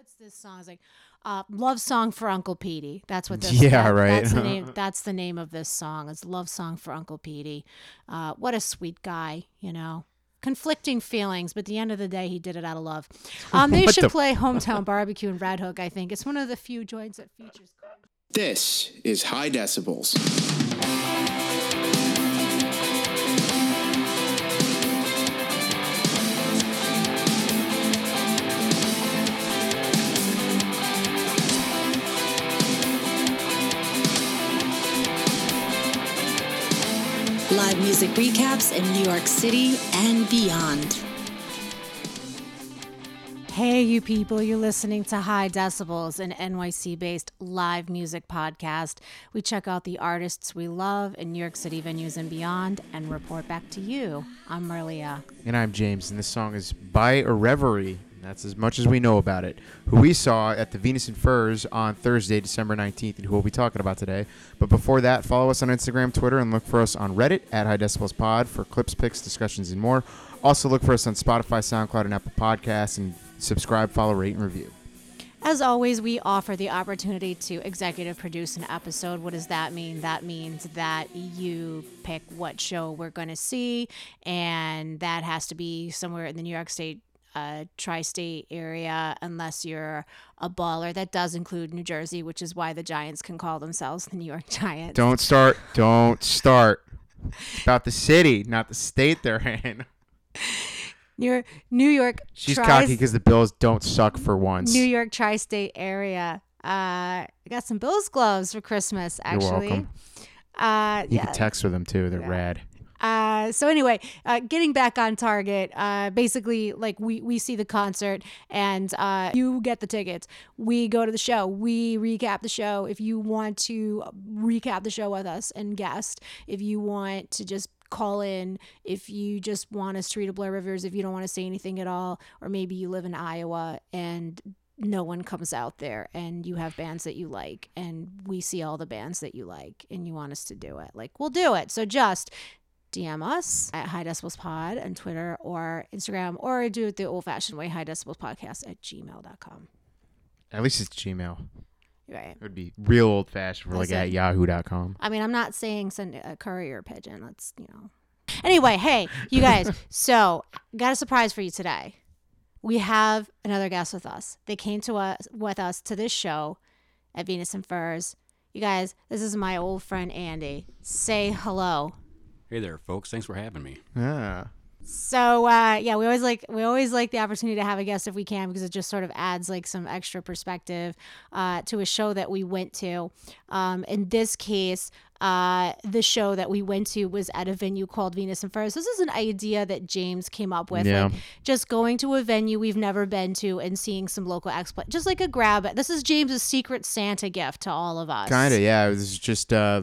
what's this song? It's like uh, "Love Song for Uncle Petey." That's what this. Yeah, that- right. That's the name. That's the name of this song. It's "Love Song for Uncle Petey." Uh, what a sweet guy, you know. Conflicting feelings, but at the end of the day, he did it out of love. Um, they should the- play "Hometown Barbecue" in Red Hook. I think it's one of the few joints that features. This is High Decibels. Music recaps in New York City and beyond. Hey, you people, you're listening to High Decibels, an NYC based live music podcast. We check out the artists we love in New York City venues and beyond and report back to you. I'm Marlia. And I'm James, and this song is by a Reverie. That's as much as we know about it. Who we saw at the Venus and Furs on Thursday, December 19th, and who we'll be talking about today. But before that, follow us on Instagram, Twitter, and look for us on Reddit at High Decibels Pod for clips, picks, discussions, and more. Also, look for us on Spotify, SoundCloud, and Apple Podcasts, and subscribe, follow, rate, and review. As always, we offer the opportunity to executive produce an episode. What does that mean? That means that you pick what show we're going to see, and that has to be somewhere in the New York State. Uh, tri-state area unless you're a baller that does include new jersey which is why the giants can call themselves the new york giants Don't start. Don't start. It's about the city, not the state they're in. new york, new york She's tri- cocky because the Bills don't suck for once. new york tri-state area uh, i got some bills gloves for christmas You're actually welcome. uh, You yeah. can text with them too. They're rad. Uh, so anyway, uh, getting back on target, uh, basically like we, we see the concert and, uh, you get the tickets. We go to the show. We recap the show. If you want to recap the show with us and guest, if you want to just call in, if you just want us to read a Blair Rivers, if you don't want to say anything at all, or maybe you live in Iowa and no one comes out there and you have bands that you like and we see all the bands that you like and you want us to do it like we'll do it so just DM us at High Decibels Pod on Twitter or Instagram, or do it the old fashioned way, High Decibels Podcast at gmail.com. At least it's Gmail. Right. It would be real old fashioned for like at yahoo.com. I mean, I'm not saying send a courier pigeon. Let's, you know. Anyway, hey, you guys. so, got a surprise for you today. We have another guest with us. They came to us with us to this show at Venus and Furs. You guys, this is my old friend Andy. Say hello. Hey there, folks. Thanks for having me. Yeah. So uh, yeah, we always like we always like the opportunity to have a guest if we can because it just sort of adds like some extra perspective uh, to a show that we went to. Um, in this case, uh, the show that we went to was at a venue called Venus and Furs. This is an idea that James came up with, Yeah. like just going to a venue we've never been to and seeing some local acts play, just like a grab. This is James's secret Santa gift to all of us. Kind of, yeah. It was just, uh,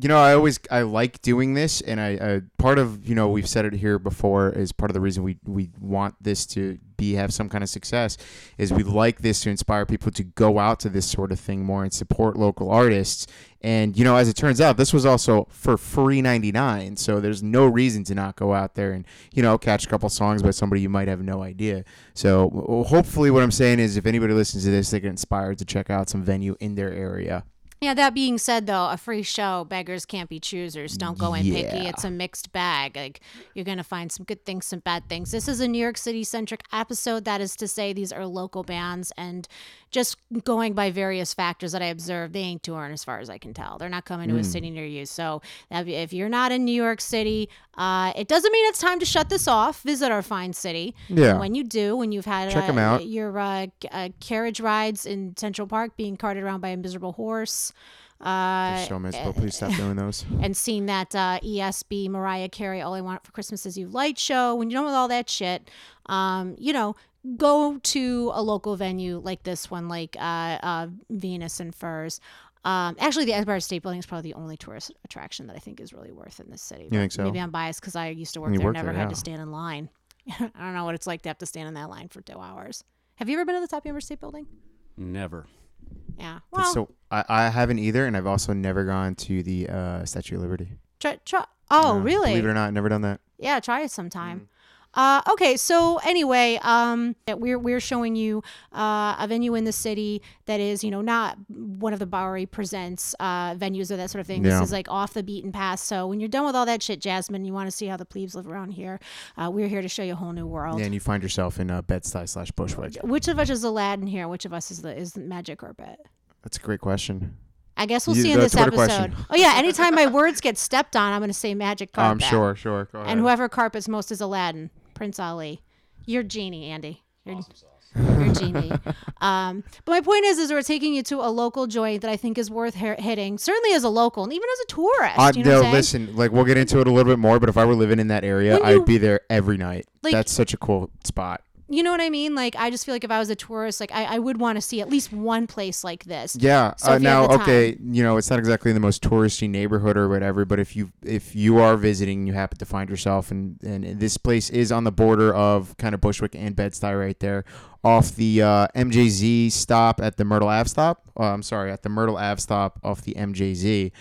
you know, I always I like doing this, and I, I part of you know we've said it here before is part of the reason we we want this to be have some kind of success is we like this to inspire people to go out to this sort of thing more and support local artists. And you know, as it turns out, this was also for free ninety nine, so there's no reason to not go out there and you know catch a couple songs by somebody you might have no idea. So hopefully, what I'm saying is, if anybody listens to this, they get inspired to check out some venue in their area. Yeah, that being said, though, a free show, beggars can't be choosers. Don't go in picky. It's a mixed bag. Like, you're going to find some good things, some bad things. This is a New York City centric episode. That is to say, these are local bands. And just going by various factors that I observed, they ain't touring as far as I can tell. They're not coming to Hmm. a city near you. So if you're not in New York City, uh, it doesn't mean it's time to shut this off. Visit our fine city. Yeah. And when you do, when you've had Check uh, 'em out. your uh, uh, carriage rides in Central Park being carted around by a miserable horse. Uh, so miserable. Please stop doing those. and seeing that uh, ESB Mariah Carey All I Want for Christmas Is You light show, when you're done with all that shit, um, you know, go to a local venue like this one, like uh, uh, Venus and Furs. Um, actually, the Empire State Building is probably the only tourist attraction that I think is really worth in this city. You think so? Maybe I'm biased because I used to work You there, worked never there, had yeah. to stand in line. I don't know what it's like to have to stand in that line for two hours. Have you ever been to the top of the Empire State Building? Never. Yeah. Well, so I, I haven't either, and I've also never gone to the uh, Statue of Liberty. try, try, oh, No, really? Believe it or not, never done that. Yeah, try it sometime. Uh, okay, so anyway, um, we're we're showing you uh, a venue in the city that is, you know, not one of the Bowery presents uh, venues or that sort of thing. Yeah. This is like off the beaten path. So when you're done with all that shit, Jasmine, you want to see how the plebes live around here. Uh, we're here to show you a whole new world. Yeah, and you find yourself in uh, Bed-Stuy slash Bushwick. Which of us is Aladdin here? Which of us is the is the magic carpet? That's a great question. I guess we'll You- see in this Twitter episode. question. Oh yeah, anytime my words get stepped on, I'm going to say magic carpet. I'm carpet. sure, sure. Go ahead. And whoever carpets most is Aladdin, Prince Ali. You're genie, Andy. You're, you're genie. Um, but my point is, is we're taking you to a local joint that I think is worth hi- hitting, certainly as a local and even as a tourist. Uh, you know no, what I'm listen, like we'll get into it a little bit more, but if I were living in that area, you- I'd be there every night. Like- That's such a cool spot. You know what I mean? Like, I just feel like if I was a tourist, like I, I would want to see at least one place like this. Yeah. So uh, if you now, okay, you know, it's not exactly in the most touristy neighborhood or whatever, but if you if you are visiting, you happen to find yourself, and and this place is on the border of kind of Bushwick and Bed Stuy right there, off the uh, MJZ stop at the Myrtle Ave stop. Uh, I'm sorry, at the Myrtle Ave stop off the MJZ.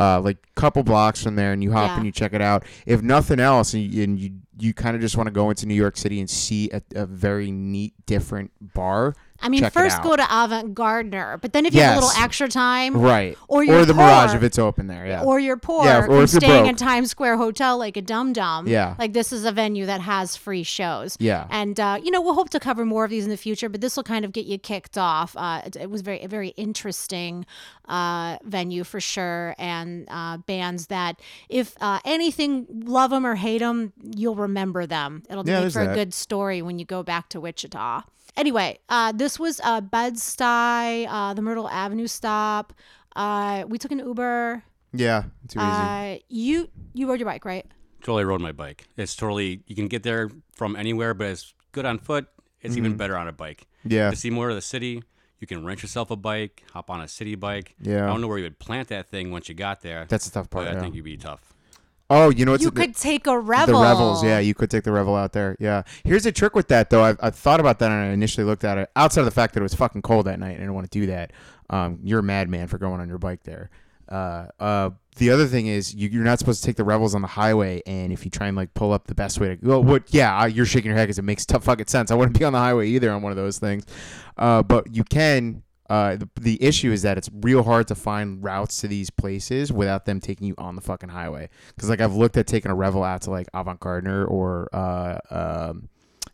Uh, like a couple blocks from there, and you hop Yeah. and you check it out. If nothing else, and you and you, you kind of just want to go into New York City and see a, a very neat, different bar. I mean, check first go to Avant Gardner, but then if you have a little extra time, right, Or you're the Mirage if it's open there. Yeah, or you're poor Yeah, or staying in Times Square Hotel like a dum dum. Yeah. Like this is a venue that has free shows. Yeah. And uh, you know, we'll hope to cover more of these in the future, but this will kind of get you kicked off. Uh, it, it was very a very interesting uh, venue for sure, and uh, bands that if uh, anything, love them or hate them, you'll remember them. It'll Yeah, make there's for a good story when you go back to Wichita. Anyway, uh, this was uh, Bed-Stuy, uh, the Myrtle Avenue stop. Uh, we took an Uber. yeah, too easy. Uh, you you rode your bike, right? Totally rode my bike. It's totally you can get there from anywhere, but it's good on foot. It's Mm-hmm. even better on a bike. Yeah. To see more of the city, you can rent yourself a bike, hop on a city bike. Yeah. I don't know where you would plant that thing once you got there. That's the tough part. but I think you'd be tough. Oh, you know what's you the, could take a revel. the revel. revels? Yeah, you could take the revel out there. Yeah. Here's a trick with that though. I've, I thought about that and I initially looked at it. Outside of the fact that it was fucking cold that night and I didn't want to do that. Um, you're a madman for going on your bike there. Uh, uh, the other thing is you, you're not supposed to take the revels on the highway, and if you try and like pull up the best way to go, what? Yeah, you're shaking your head because it makes tough fucking sense. I wouldn't be on the highway either on one of those things, uh, but you can. Uh, the, the issue is that it's real hard to find routes to these places without them taking you on the fucking highway. Because like I've looked at taking a revel out to like Avant Gardner or uh, um,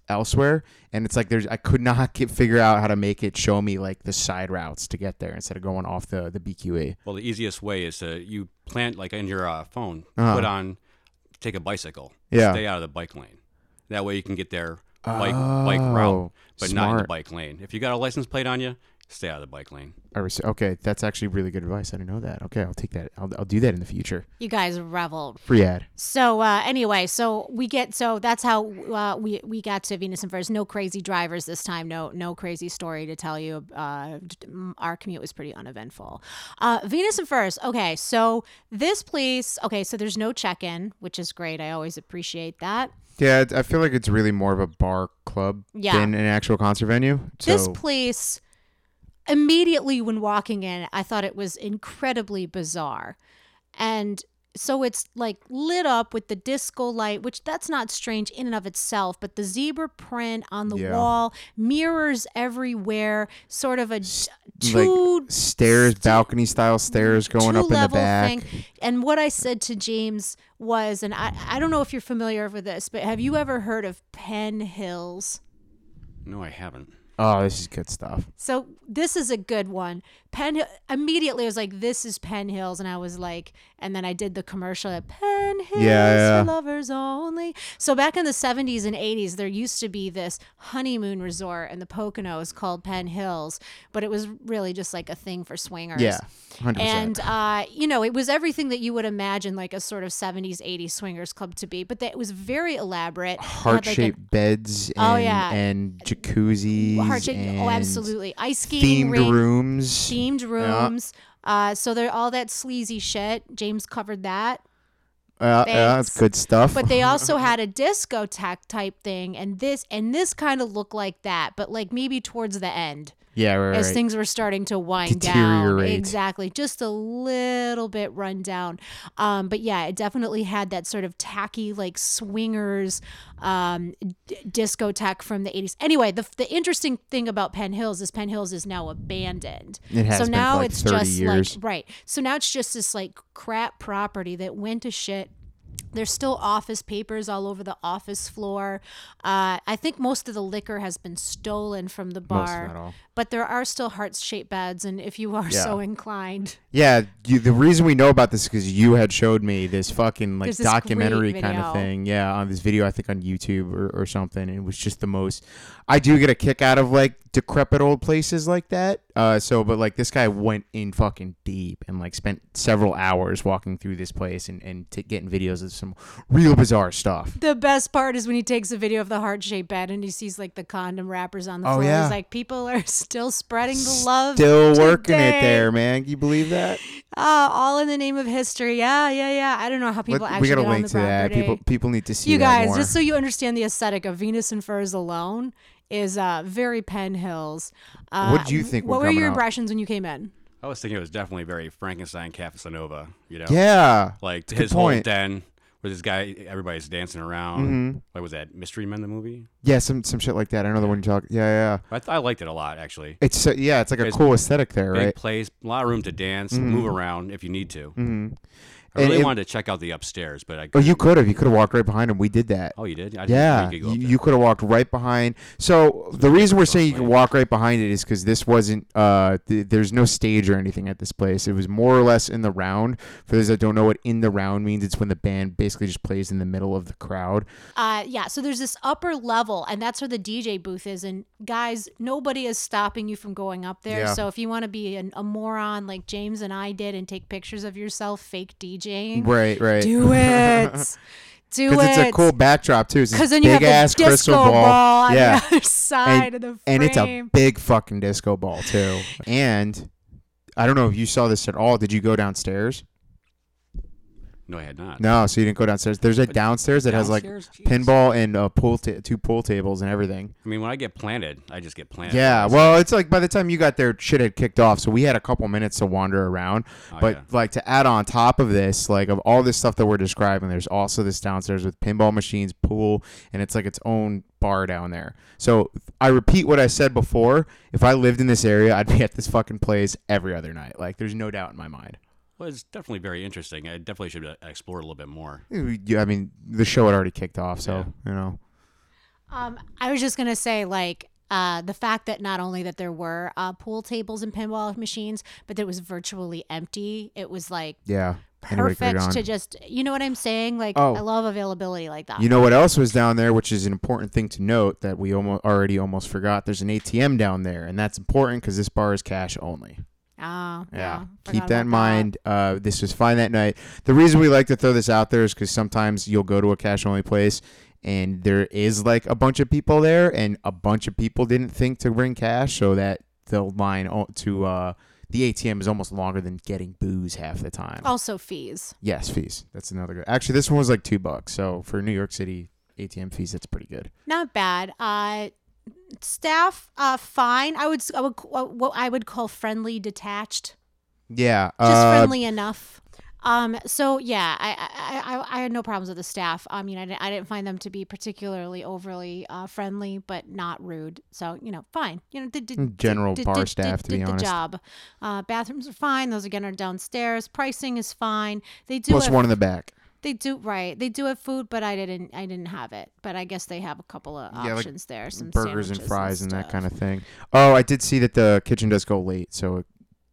elsewhere, and it's like there's I could not get, figure out how to make it show me like the side routes to get there instead of going off the the BQE. Well, the easiest way is to you plant like in your uh, phone, Uh-huh. put on, take a bicycle. Yeah. Stay out of the bike lane. That way you can get there bike bike route, Oh, but not in the bike lane. If you got a license plate on you, stay out of the bike lane. I rece- okay, that's actually really good advice. I didn't know that. Okay, I'll take that. I'll, I'll do that in the future. You guys reveled. Free ad. So uh, anyway, so we get so that's how uh, we we got to Venus and Furs. No crazy drivers this time. No no crazy story to tell you. Uh, our commute was pretty uneventful. Uh, Venus and Furs. Okay, so this place. Okay, so there's no check in, which is great. I always appreciate that. Yeah, I feel like it's really more of a bar club Yeah. than an actual concert venue. So This place, immediately when walking in, I thought it was incredibly bizarre. And so it's like lit up with the disco light, which that's not strange in and of itself, but the zebra print on the Yeah. wall, mirrors everywhere, sort of a like two stairs, balcony style stairs going up in the back. thing. And what I said to James was, and I, I don't know if you're familiar with this, but have you ever heard of Penn Hills? No, I haven't. Oh, this is good stuff. So this is a good one. Penn Hill, immediately I was like, "This is Penn Hills," and I was like, and then I did the commercial at Penn Hills yeah. for lovers only. So back in the '70s and '80s, there used to be this honeymoon resort in the Poconos called Penn Hills, but it was really just like a thing for swingers. Yeah, hundred And percent. uh, you know, it was everything that you would imagine like a sort of '70s, '80s swingers club to be, but that, it was very elaborate. Heart like, shaped beds. And, Oh, yeah. and jacuzzis. heart shaped. Oh, absolutely. Ice skating Themed rooms. themed rooms. Uh, so they're all that sleazy shit. James covered that. Uh, yeah, that's good stuff. But they also had a discotheque type thing, and this and this kind of looked like that, but like maybe towards the end yeah, right, as right. things were starting to wind down. Exactly, just a little bit run down. Um, but yeah, it definitely had that sort of tacky, like swingers um, d- discotheque from the 80s. Anyway, the, the interesting thing about Penn Hills is Penn Hills is now abandoned. It has so now like, it's 30 just years. like, right. So now it's just this like crap property that went to shit. There's still office papers all over the office floor. Uh, I think most of the liquor has been stolen from the bar, but there are still heart-shaped beds, and if you are Yeah. so inclined, Yeah, you, the reason we know about this is because you had showed me this fucking like this documentary kind of thing. Yeah, on this video I think on YouTube or, or something. It was just the most. I do get a kick out of like decrepit old places like that. Uh, so but like this guy went in fucking deep and like spent several hours walking through this place and and t- getting videos of some real bizarre stuff. the best part is when he takes a video of the heart-shaped bed and he sees like the condom wrappers on the Oh, floor. yeah. He's like, people are still spreading the love. Still working it there, man. Can you believe that? Ah, all in the name of history. Yeah, yeah, yeah. I don't know how people Look, actually we gotta get on link the to that. People people need to see you guys, just so you understand the aesthetic of Venus and Furs alone is uh, very Penn Hills. Uh, What do you think What were your out? impressions when you came in? I was thinking it was definitely very Frankenstein Casanova. You know, yeah. like Good his whole point. den where this guy, everybody's dancing around. Mm-hmm. What was that? Mystery Men, the movie. Yeah, some some shit like that. I know the one you talk. Yeah, yeah. I, th- I liked it a lot actually. It's uh, yeah, it's like a It's cool aesthetic there, Big right? place, a lot of room to dance, move around if you need to. Mm-hmm. I really it- wanted to check out the upstairs, but I. Oh, you could have. You could have walked right behind him. We did that. Oh, you did? I didn't yeah, you could you, up there. you could have walked right behind. So the reason we're saying you can walk right behind it is because this wasn't. Uh, th- there's no stage or anything at this place. It was more or less in the round. For those that don't know what in the round means, it's when the band basically just plays in the middle of the crowd. Uh, yeah, so there's this upper level, and that's where the DJ booth is. And guys, nobody is stopping you from going up there. Yeah. So if you want to be an, a moron like James and I did and take pictures of yourself fake DJing, Right, right. do it. do Because it. it's a cool backdrop too. Because then you have big the ass disco crystal ball, ball. on yeah. the other side of the frame. and it's a big fucking disco ball too. And I don't know if you saw this at all. Did you go downstairs? No, I had not. No, so you didn't go downstairs. There's a downstairs that has like Jeez. pinball and uh, pool ta- two pool tables and everything. I mean, when I get planted, I just get planted. Yeah, well, it's like by the time you got there, shit had kicked off, so we had a couple minutes to wander around. Oh, but yeah. like to add on top of this, like of all this stuff that we're describing, there's also this downstairs with pinball machines, pool, and it's like its own bar down there. So I repeat what I said before: if I lived in this area, I'd be at this fucking place every other night. Like, there's no doubt in my mind. Well, it's definitely very interesting. I definitely should uh, explore it a little bit more. Yeah, I mean, the show had already kicked off, so you know. Um, I was just gonna say, like, uh, the fact that not only that there were uh, pool tables and pinball machines, but that it was virtually empty. It was like Yeah. Perfect to just, you know what I'm saying? Like, Oh. I love availability like that. You know what else was down there, which is an important thing to note that we almost already almost forgot. There's an ATM down there, and that's important because this bar is cash only. Ah, Yeah, forgot keep that in mind. Uh, this was fine that night. The reason we like to throw this out there is because sometimes you'll go to a cash only place and there is like a bunch of people there, and a bunch of people didn't think to bring cash, so that the line to uh, the ATM is almost longer than getting booze half the time. Also, fees. Yes, fees. That's another good. Actually, this one was like two bucks. So for New York City ATM fees, that's pretty good. Not bad. Uh, staff, uh, fine. I would, I would, uh, what I would call friendly, detached. Yeah. just uh, friendly enough. Um, so yeah, I, I, I, I had no problems with the staff. I mean, I didn't, I didn't find them to be particularly overly uh, friendly, but not rude. So you know, fine. You know, did, did, General did, bar did, staff, did, to be did honest. the job. Uh, bathrooms are fine. Those again are downstairs. Pricing is fine. They do Plus have, one in the back. They do right. They do have food, but I didn't. I didn't have it. But I guess they have a couple of Yeah, like options there. Some burgers and sandwiches fries and, that stuff. kind of thing. Oh, I did see that the kitchen does go late, so it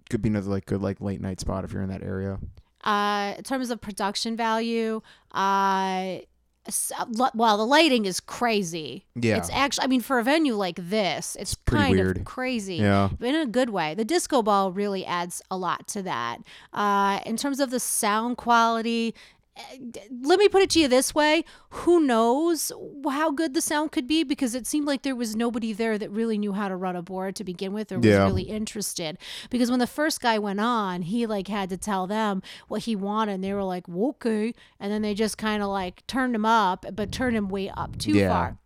could be another like good like late night spot if you're in that area. Uh, in terms of production value, uh, s- lo- well, the lighting is crazy. Yeah. It's actually, I mean, for a venue like this, it's, pretty kind weird. of crazy. Yeah. But in a good way. The disco ball really adds a lot to that. Uh, in terms of the sound quality, let me put it to you this way. Who knows how good the sound could be? Because it seemed like there was nobody there that really knew how to run a board to begin with or was Yeah. really interested. Because when the first guy went on he like had to tell them what he wanted and they were like "Well, okay. And then they just kind of like turned him up but turned him way up too Yeah. far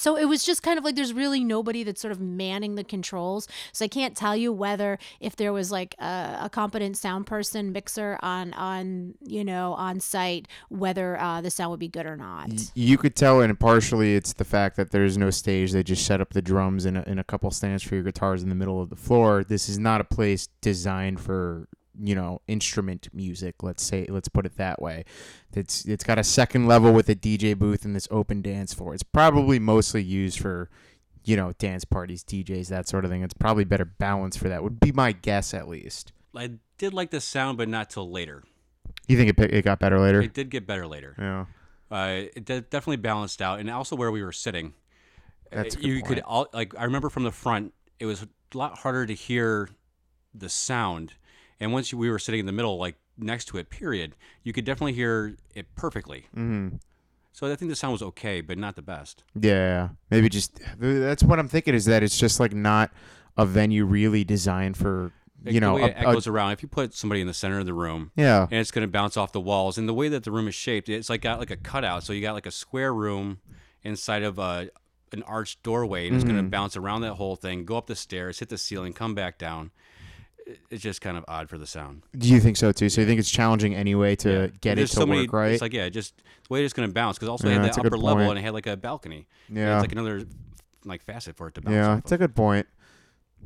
so it was just kind of like there's really nobody that's sort of manning the controls. So I can't tell you whether if there was like a, a competent sound person mixer on on you know on site whether uh, the sound would be good or not. You could tell, and partially it's the fact that there's no stage. They just set up the drums in a, in a couple stands for your guitars in the middle of the floor. This is not a place designed for you know instrument music. Let's say, let's put it that way. It's it's got a second level with a DJ booth and this open dance floor. It's probably mostly used for you know dance parties, DJs, that sort of thing. It's probably better balanced for that. Would be my guess at least. I did like the sound, but not till later. You think it it got better later? It did get better later. yeah. Uh, it de- definitely balanced out, and also where we were sitting. That's you could all like. I remember from the front, it was a lot harder to hear the sound, and once you, we were sitting in the middle, like next to it, period, you could definitely hear it perfectly. Mm-hmm. So I think the sound was okay, but not the best. Yeah, maybe just that's what I'm thinking is that it's just like not a venue really designed for you know the way a- it a- echoes around. If you put somebody in the center of the room, yeah and it's going to bounce off the walls, and the way that the room is shaped, it's like got like a cutout. So you got like a square room inside of a an arched doorway, and it's going to Mm-hmm. bounce around that whole thing, go up the stairs, hit the ceiling, come back down. It- It's just kind of odd for the sound. Do you think so too? So you think it's challenging anyway to Yeah. get it There's to so many, work right? It's like yeah, just the way it's going to bounce because also it Yeah, had that's that upper level and it had like a balcony. yeah, it's like another like facet for it to bounce. yeah, it's of. a good point.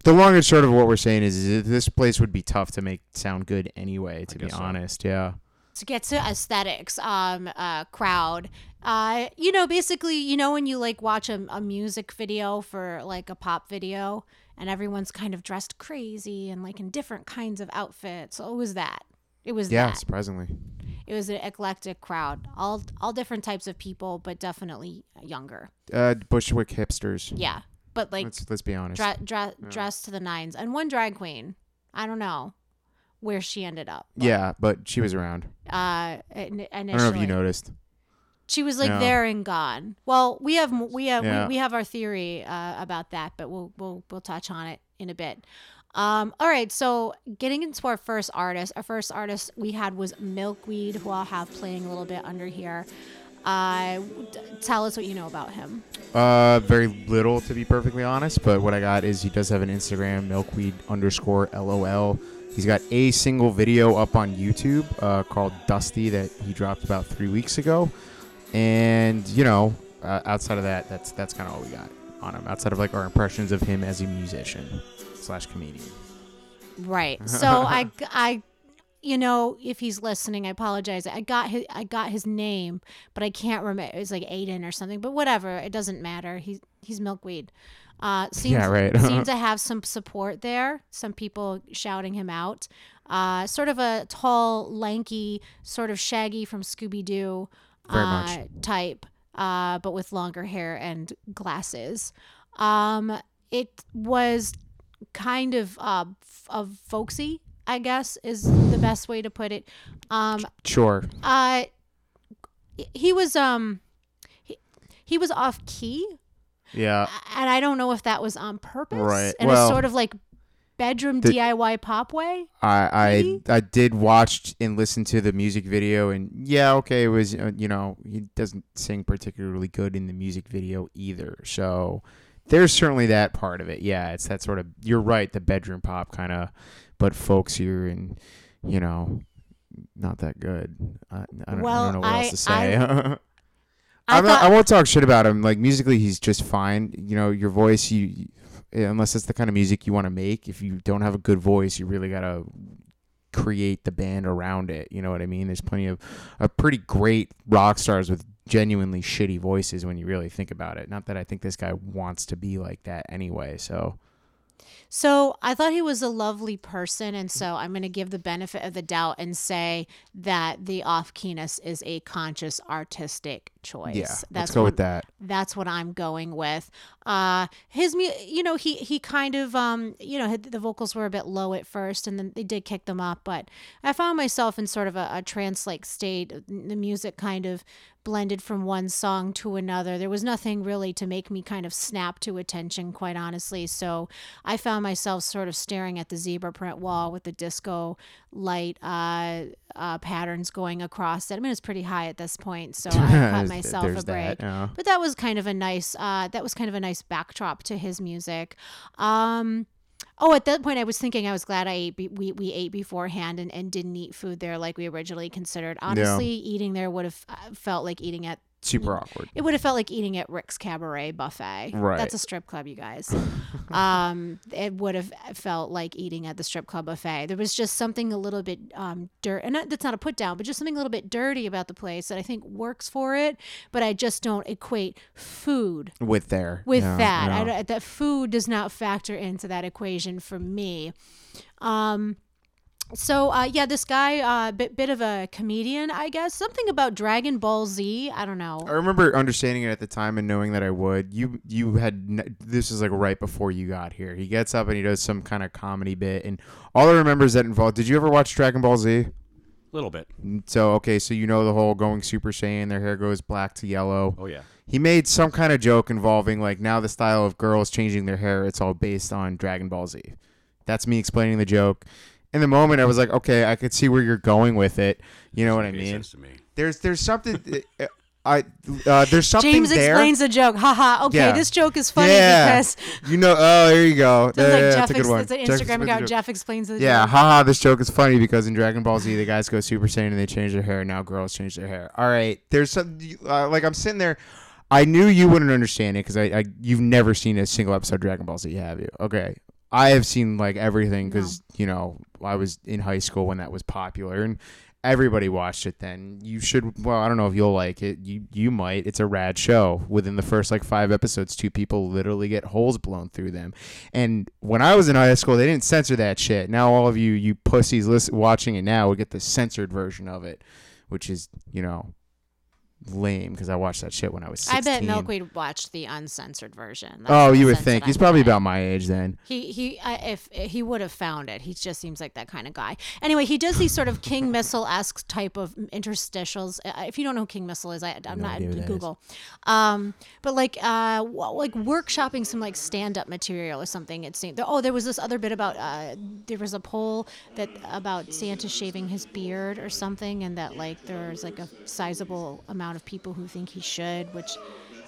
The long and short of what we're saying is, is that this place would be tough to make sound good anyway. To be so. honest, yeah. to get to aesthetics um uh crowd uh you know basically you know when you like watch a, a music video for like a pop video and everyone's kind of dressed crazy and like in different kinds of outfits so it was that it was Yeah, that surprisingly. it was an eclectic crowd all all different types of people but definitely younger Uh, Bushwick hipsters. yeah but like let's let's be honest. dre- dre- dressed to the nines and one drag queen i don't know where she ended up yeah, but she was around. uh initially I don't know if you noticed. She was like Yeah. there and gone. Well, we have we have Yeah. we, we have our theory uh, about that, but we'll we'll we'll touch on it in a bit. Um, all right, so getting into our first artist, our first artist we had was Milkweed, who I'll have playing a little bit under here. Uh, d- tell us what you know about him. Uh, very little to be perfectly honest, but what I got is he does have an Instagram, milkweed underscore lol. He's got a single video up on YouTube uh, called Dusty that he dropped about three weeks ago, and you know, uh, outside of that, that's that's kind of all we got on him. Outside of like our impressions of him as a musician slash comedian. Right. So I I you know, if he's listening, I apologize. I got his I got his name, but I can't remember. It's like Aiden or something. But whatever, it doesn't matter. He's he's milkweed. Uh, seems, Yeah, right. seemed to have some support there. Some people shouting him out. Uh, sort of a tall, lanky, sort of Shaggy from Scooby Doo Very uh, much. type, uh, but with longer hair and glasses. Um, it was kind of uh, f- of folksy, I guess, is the best way to put it. Um, Sure. uh, he was um, he, he was off key, Yeah. and I don't know if that was on purpose. Right. In Well, a sort of like bedroom the- DIY pop way. I I I did watch and listen to the music video, and yeah, okay, it was uh, you know he doesn't sing particularly good in the music video either. So there's certainly that part of it. Yeah, it's that sort of you're right, the bedroom pop kind of, but folksier and you know not that good. I, I, don't, I Well, don't know what I- else to say. I I'm not, thought- I won't talk shit about him. Like musically, he's just fine. You know, your voice, you unless it's the kind of music you want to make. If you don't have a good voice, you really gotta create the band around it. You know what I mean? There's plenty of, of pretty great rock stars with genuinely shitty voices when you really think about it. Not that I think this guy wants to be like that anyway. So So I thought he was a lovely person, and so I'm going to give the benefit of the doubt and say that the off keyness is a conscious artistic choice. Yeah, That's let's go what- with that. that's what I'm going with. Uh, his, you know, he he kind of, um, you know, the vocals were a bit low at first, and then they did kick them up. But I found myself in sort of a, a trance-like state. The music kind of blended from one song to another. There was nothing really to make me kind of snap to attention, quite honestly. So I found myself sort of staring at the zebra print wall with the disco light uh, uh, patterns going across it. I mean, it's pretty high at this point, so I cut myself a break. that, yeah. But that was kind of a nice. Uh, that was kind of a nice backdrop to his music. Um, Oh, at that point, I was thinking I was glad I ate. Be- we we ate beforehand and, and didn't eat food there like we originally considered. Honestly, eating there would have uh, felt like eating at Super awkward. it would have felt like eating at Rick's Cabaret Buffet. Right. That's a strip club, you guys. um, it would have felt like eating at the strip club buffet. There was just something a little bit um, dirt, and that- that's not a put down, but just something a little bit dirty about the place that I think works for it. But I just don't equate food With there. with Yeah, that. I that food does not factor into that equation for me. Um, so uh, yeah, this guy, uh, bit bit of a comedian, I guess. Something about Dragon Ball Z. I don't know. I remember understanding it at the time and knowing that I would. You you had n- this is like right before you got here. He gets up and he does some kind of comedy bit, and all I remember is that involved. Did you ever watch Dragon Ball Z? A little bit. So okay, so you know the whole going Super Saiyan, their hair goes black to yellow. Oh yeah. He made some kind of joke involving like now the style of girls changing their hair. It's all based on Dragon Ball Z. That's me explaining the joke. In the moment, I was like, okay, I could see where you're going with it. You know what I Makes mean? sense to me. There's there's something. uh, I uh, there's something James there. explains a joke. Haha. Okay, Yeah. this joke is funny yeah, because you know. Oh, there you go. it's Yeah, like yeah, Jeff. that's a good Ex- one. it's an Jeff Instagram explains the account. joke. Jeff explains the joke. Yeah, joke. haha, this joke is funny because in Dragon Ball Z, the guys go Super Saiyan and they change their hair. Now girls change their hair. All right, there's some uh, like I'm sitting there. I knew you wouldn't understand it because I, I you've never seen a single episode of Dragon Ball Z, have you? Okay, I have seen like everything because you know I was in high school when that was popular and everybody watched it. Then you should. Well, I don't know if you'll like it. You you might. It's a rad show. Within the first like five episodes, two people literally get holes blown through them. And when I was in high school, they didn't censor that shit. Now all of you you pussies listen, watching it now would get the censored version of it, which is you know lame because I watched that shit when I was. 16. I bet Milkweed watched the uncensored version. That's Oh, you would think he's probably about my age then. He he if he would have found it, he just seems like that kind of guy. Anyway, he does these sort of King Missile esque type of interstitials. Uh, If you don't know who King Missile is, I, I'm No not idea who that is. Google. Um, but like uh, like workshopping some like stand up material or something. It seemed. Oh, there was this other bit about uh, there was a poll that about Santa shaving his beard or something, and that like there's like a sizable amount of people who think he should, which.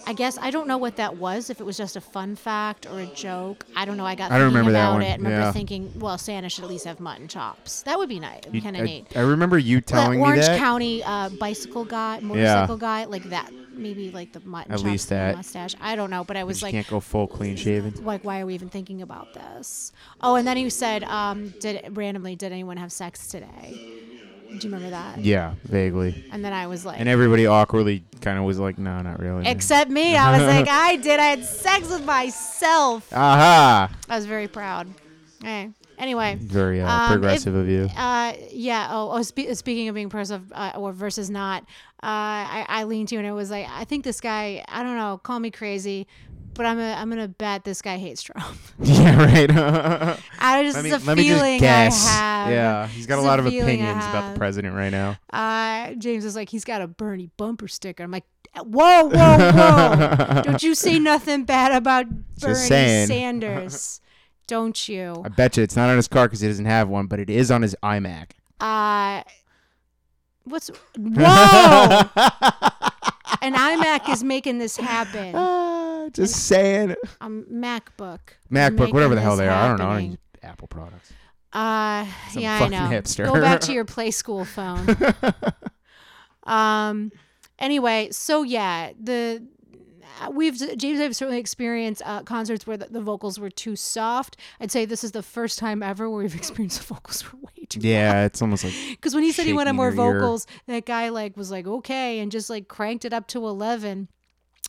I guess I don't know what that was. If it was just a fun fact or a joke, I don't know. I got I don't remember that about one. it. I remember Yeah. thinking, well, Santa should at least have mutton chops. That would be nice, kind of neat. I remember you That telling me Orange that. County uh, bicycle guy, motorcycle guy, like that. Maybe like the mutton At chops least that. mustache. I don't know, but I was like, can't go full clean shaven. like, why are we even thinking about this? Oh, and then he said, um, did randomly, did anyone have sex today? Do you remember that? Yeah, vaguely. And then I was like, And everybody awkwardly kind of was like, "No, not really." except me. I was like, I did. I had sex with myself. Aha! I was very proud. Hey. Anyway. Very uh, Um, progressive if- of you. Uh, yeah. Oh, oh spe- speaking of being progressive uh, or versus not, uh, I, I leaned to you and it was like, I think this guy. I don't know. Call me crazy, but I'm I'm gonna bet this guy hates Trump. yeah, right. I just let me, a let me feeling just guess. I have. Yeah, he's got a It's lot of opinions about the president right now. Uh, James is like, he's got a Bernie bumper sticker. I'm like, whoa, whoa, whoa! Don't you say nothing bad about Bernie. Sanders. Don't you? I bet you it's not on his car because he doesn't have one, but it is on his iMac. Uh, what's whoa? An iMac is making this happen. Ah, just saying. Um, MacBook. MacBook, whatever the hell they are. I don't know. I don't happening. Apple products. Uh, Some yeah, I know. hipster. Go back to your play school phone. um, anyway, so yeah, the uh, we've James and I have certainly experienced uh, concerts where the, the vocals were too soft. I'd say this is the first time ever where we've experienced the vocals were way too. Yeah, it's almost like Because when he said he wanted more your ear. vocals, that guy like was like okay and just like cranked it up to eleven,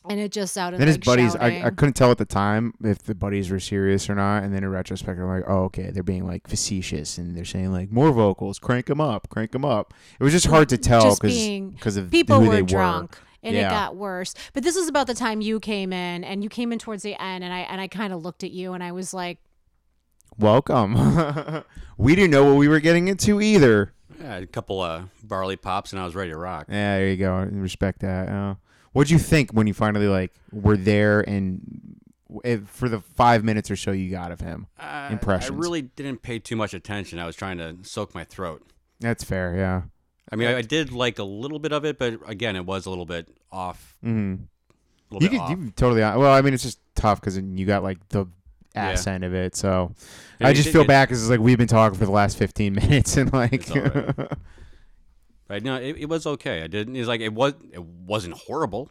and it just sounded. Then his buddies, I, I couldn't tell at the time if the buddies were serious or not. And then in retrospect, I'm like, oh, okay, they're being like facetious and they're saying like more vocals, crank them up, crank them up. It was just hard to tell because because of people who were they drunk. were. And it got worse. But this is about the time you came in, and you came in towards the end, and I and I kind of looked at you, and I was like, Welcome. we didn't know what we were getting into either. Yeah, a couple of barley pops, and I was ready to rock. Yeah, there you go. Respect that. Uh, what'd you think when you finally like were there and if, for the five minutes or so you got of him? Uh, Impressions. I really didn't pay too much attention. I was trying to soak my throat. That's fair. Yeah. I mean, I, I did like a little bit of it, but again, it was a little bit off. Mm-hmm. Little You bit could off. you totally. Well, I mean, it's just tough because you got like the ass Yeah. end of it. So Yeah, I just did feel get- bad because it's like we've been talking for the last fifteen minutes and like. It's right. Right? No, it, it was okay. I didn't. It's like it was. It wasn't horrible,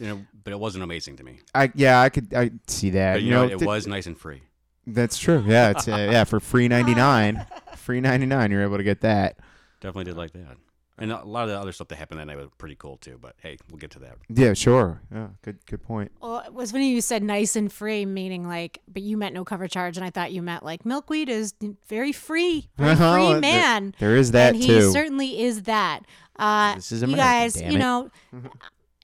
you know, but it wasn't amazing to me. I yeah, I could I see that. But you you know, know, it th- was nice and free. That's true. Yeah, it's uh, yeah for free ninety nine. Free ninety nine. You're able to get that. Definitely did like that. And a lot of the other stuff that happened that night was pretty cool too. But hey, we'll get to that. Yeah, sure. Yeah, good good point. Well, it was funny you said nice and free, meaning like, but you meant no cover charge, and I thought you meant like milkweed is very free, very Well, free there- man. there is that and he too. certainly is that. Uh, This is you guys, damn you it. know,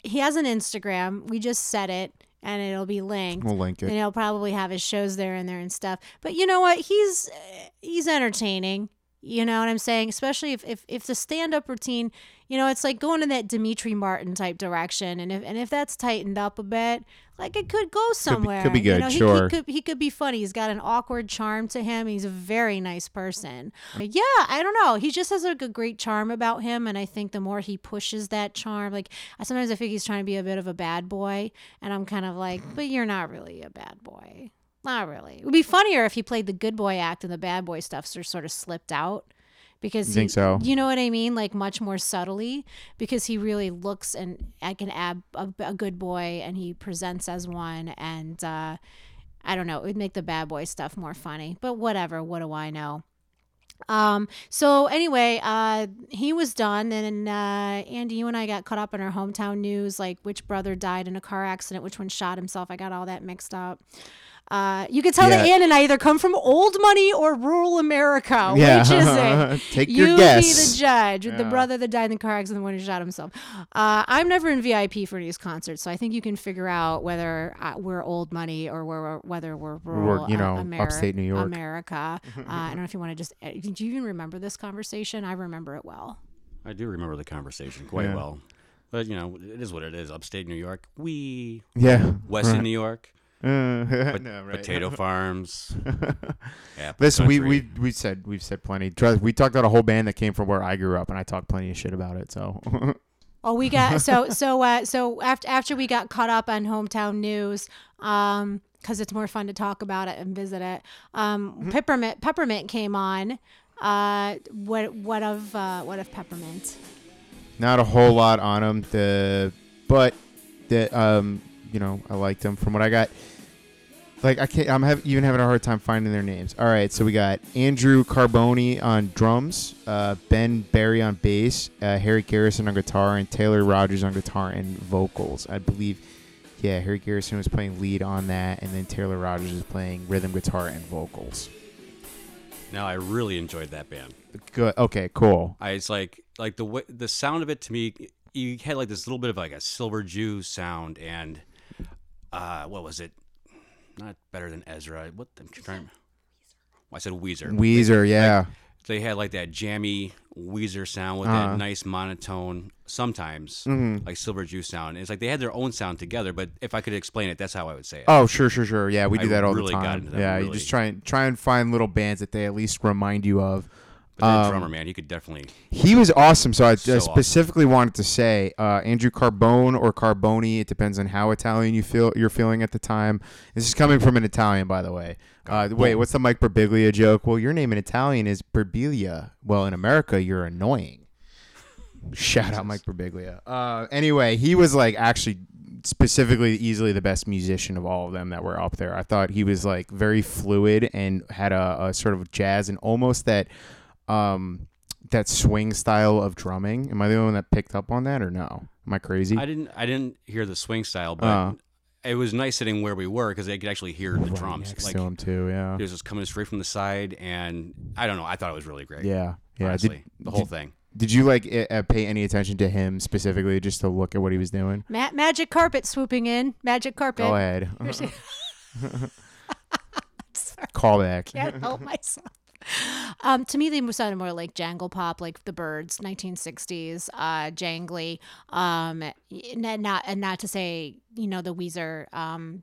he has an Instagram. We just said it, and it'll be linked. We'll link it. and he'll probably have his shows there and there and stuff. But you know what? He's uh, he's entertaining. You know what I'm saying? Especially if if, if the stand up routine, you know, it's like going in that Demetri Martin type direction, and if and if that's tightened up a bit, like it could go somewhere. could be You good, know, he- sure. He, could he could be funny. He's got an awkward charm to him. He's a very nice person. Yeah, I don't know. He just has like a great charm about him, and I think the more he pushes that charm, like I sometimes I think he's trying to be a bit of a bad boy, and I'm kind of like, but you're not really a bad boy. Not really. It would be funnier if he played the good boy act and the bad boy stuff sort sort of slipped out. Because You think he- so? You know what I mean? Like much more subtly, because he really looks and like an ab a, a good boy, and he presents as one. And uh, I don't know, it would make the bad boy stuff more funny. But whatever. What do I know? Um. So anyway, uh, he was done, and uh, Andy, you and I got caught up in our hometown news, like which brother died in a car accident, which one shot himself. I got all that mixed up. Uh, you can tell that Yeah. Ann and I either come from old money or rural America. Yeah. Which is it? Take you your be the judge. The brother that died in the car accident, the one who shot himself. Uh, I'm never in VIP for these concerts, so I think you can figure out whether uh, we're old money or we're, whether we're rural, you uh, know, Ameri- upstate New York. America. Uh, I don't know if you want to just. uh, Do you even remember this conversation? I remember it well. I do remember the conversation quite Yeah. well. But you know, it is what it is. Upstate New York, we Yeah. Western right. New York, Uh, no, right. potato farms. apple Listen, we, country. we we said we've said plenty. We talked about a whole band that came from where I grew up, and I talked plenty of shit about it. So Oh, we got so so uh, so after after we got caught up on hometown news, um, because it's more fun to talk about it and visit it. Um, peppermint peppermint came on. Uh, what what of uh, what of peppermint? not a whole lot on them. The but the um you know I liked them from what I got. Like I can't. I'm have, even having a hard time finding their names. All right, so we got Andrew Carboni on drums, uh, Ben Barry on bass, uh, Harry Garrison on guitar, and Taylor Rogers on guitar and vocals. I believe, yeah, Harry Garrison was playing lead on that, and then Taylor Rogers is playing rhythm guitar and vocals. Now I really enjoyed that band. Good. Okay. Cool. I it's like like the way, the sound of it to me. You had like this little bit of like a silver Jew sound, and uh, what was it? Not better than Ezra. What I'm trying. I said Weezer. Weezer. Yeah. They had like that jammy Weezer sound with Uh-huh. that nice monotone, sometimes Mhm. like Silver Jews sound. It's like they had their own sound together, but if I could explain it, that's how I would say it. Oh, sure, sure, sure. Yeah, we I do that all really the got time. into them, yeah, you just try and try and find little bands that they at least remind you of. But um, drummer man, he could definitely. He was awesome. So I, So I awesome. specifically wanted to say uh, Andrew Carbone or Carboni. It depends on how Italian you feel you're feeling at the time. This is coming from an Italian, by the way. Uh, wait, what's the Mike Birbiglia joke? Well, your name in Italian is Birbiglia. Well, in America, you're annoying. Shout out Mike Birbiglia. Uh, anyway, he was like actually specifically easily the best musician of all of them that were up there. I thought he was like very fluid and had a, a sort of jazz and almost that um that swing style of drumming. Am I the only one that picked up on that or no? Am I crazy? I didn't. I didn't hear the swing style, but Uh. it was nice sitting where we were because they could actually hear the Right drums. next Like to him too. Yeah. it was just coming straight from the side, and I don't know. I thought it was really great. Yeah. Yeah. honestly, Did, the whole did, thing. Did you like uh, uh, pay any attention to him specifically, just to look at what he was doing? Ma- magic carpet swooping in. Magic carpet. Go ahead. Sorry. Call back. Can't help myself. Um, to me, they sounded more like jangle pop, like the Byrds, 1960s, uh, jangly. Um, and not and not to say, you know, the Weezer um,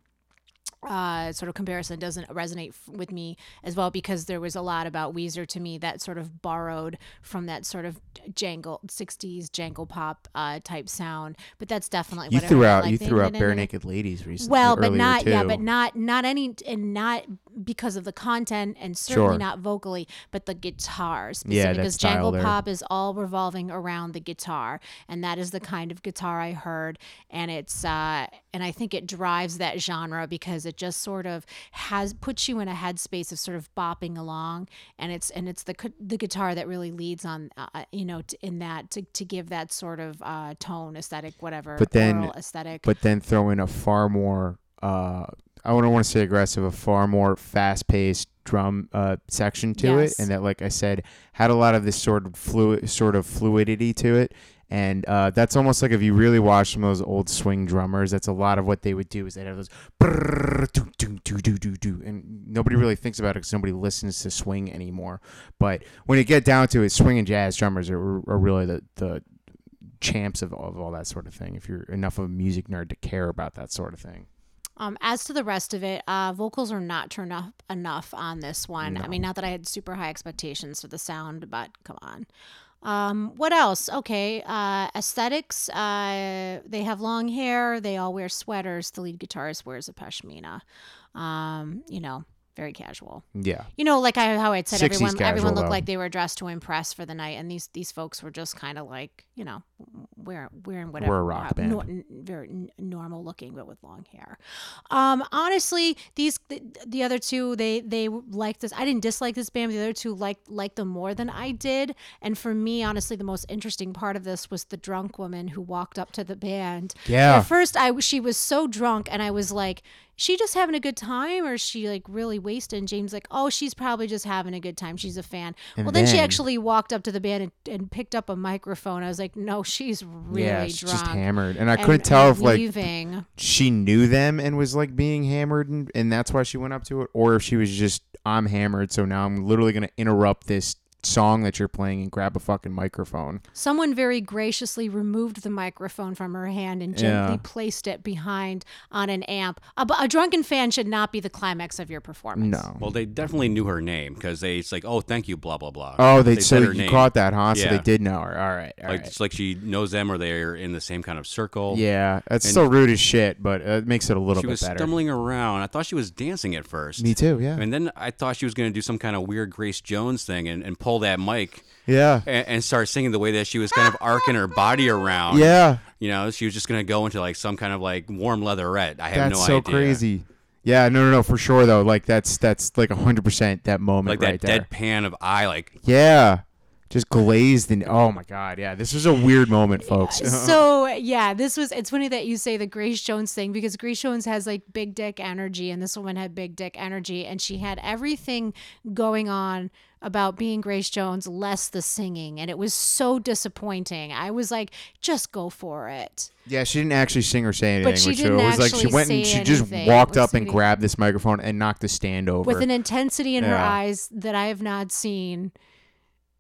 uh, sort of comparison doesn't resonate f- with me as well because there was a lot about Weezer to me that sort of borrowed from that sort of jangle 60s jangle pop uh, type sound. But that's definitely You what threw out like, you they threw out Barenaked Ladies recently. well, but not yeah, but not not any and not because of the content and certainly Sure. not vocally, but the guitar Yeah, because jangle there. pop is all revolving around the guitar, and that is the kind of guitar I heard, and it's uh, and I think it drives that genre because it just sort of has puts you in a headspace of sort of bopping along, and it's and it's the the guitar that really leads on, uh, you know, t- in that to, to give that sort of uh, tone aesthetic, whatever, But then- aesthetic. but then throw in a far more uh I don't want to say aggressive, a far more fast paced drum uh section to Yes. it and that like I said had a lot of this sort of fluid sort of fluidity to it. And uh, that's almost like if you really watch some of those old swing drummers, that's a lot of what they would do is they'd have those brrrr, doo, doo, doo, doo, doo, doo, and nobody really thinks about it because nobody listens to swing anymore. But when you get down to it, swing and jazz drummers are, are really the, the champs of, of all that sort of thing. If you're enough of a music nerd to care about that sort of thing. Um, as to the rest of it, uh, vocals are not turned up enough on this one. I mean, not that I had super high expectations for the sound, but come on. Um, what else? Okay, uh, aesthetics. Uh, they have long hair. They all wear sweaters. The lead guitarist wears a pashmina. Um, you know, very casual. Yeah. You know, like I, how I said, 60s everyone casual, everyone looked though. like they were dressed to impress for the night, and these these folks were just kind of like, you know, wearing wearing whatever. We're a rock uh, band. nor- n- very n- normal looking, but with long hair. Um, honestly, these the, the other two they they liked this. I didn't dislike this band. The other two liked liked them more than I did. And for me, honestly, the most interesting part of this was the drunk woman who walked up to the band. Yeah. At first, I she was so drunk, and I was like, she just having a good time, or is she like really wasted? And James like, oh, she's probably just having a good time. She's a fan. And well, then, she actually walked up to the band and, and picked up a microphone. I was like, no, she's really yeah, she's drunk. just hammered. And I and- couldn't tell if like leaving. she knew them and was like being hammered and, and that's why she went up to it or if she was just I'm hammered so now I'm literally going to interrupt this song that you're playing and grab a fucking microphone. Someone very graciously removed the microphone from her hand and gently Yeah. placed it behind on an amp. A, a drunken fan should not be the climax of your performance. No. Well, they definitely knew her name because they it's like, oh, thank you, blah blah blah. Oh, they, so said her you name. caught that, huh? So they did know her. All right. All Like right. it's like she knows them or they're in the same kind of circle. Yeah, that's And- still rude as shit, but uh, it makes it a little She bit was better. stumbling around. I thought she was dancing at first. Me too, yeah. And then I thought she was going to do some kind of weird Grace Jones thing and, and pull that mic yeah. and, and start singing the way that she was kind of arcing her body around. Yeah. You know, she was just going to go into like some kind of like warm leatherette. I have That's no so idea. crazy. Yeah, no, no, no, for sure though. Like that's that's like hundred percent that moment Like right that there. deadpan of eye, like Yeah, just glazed and oh my god, yeah, this was a weird moment, folks. so yeah, this was. It's funny that you say the Grace Jones thing because Grace Jones has like big dick energy, and this woman had big dick energy, and she had everything going on about being Grace Jones, less the singing, and it was so disappointing. I was like, just go for it. yeah, she didn't actually sing or say anything. But she didn't it was like she went and she just walked up and grabbed this microphone and knocked the stand over with an intensity in her eyes that I have not seen.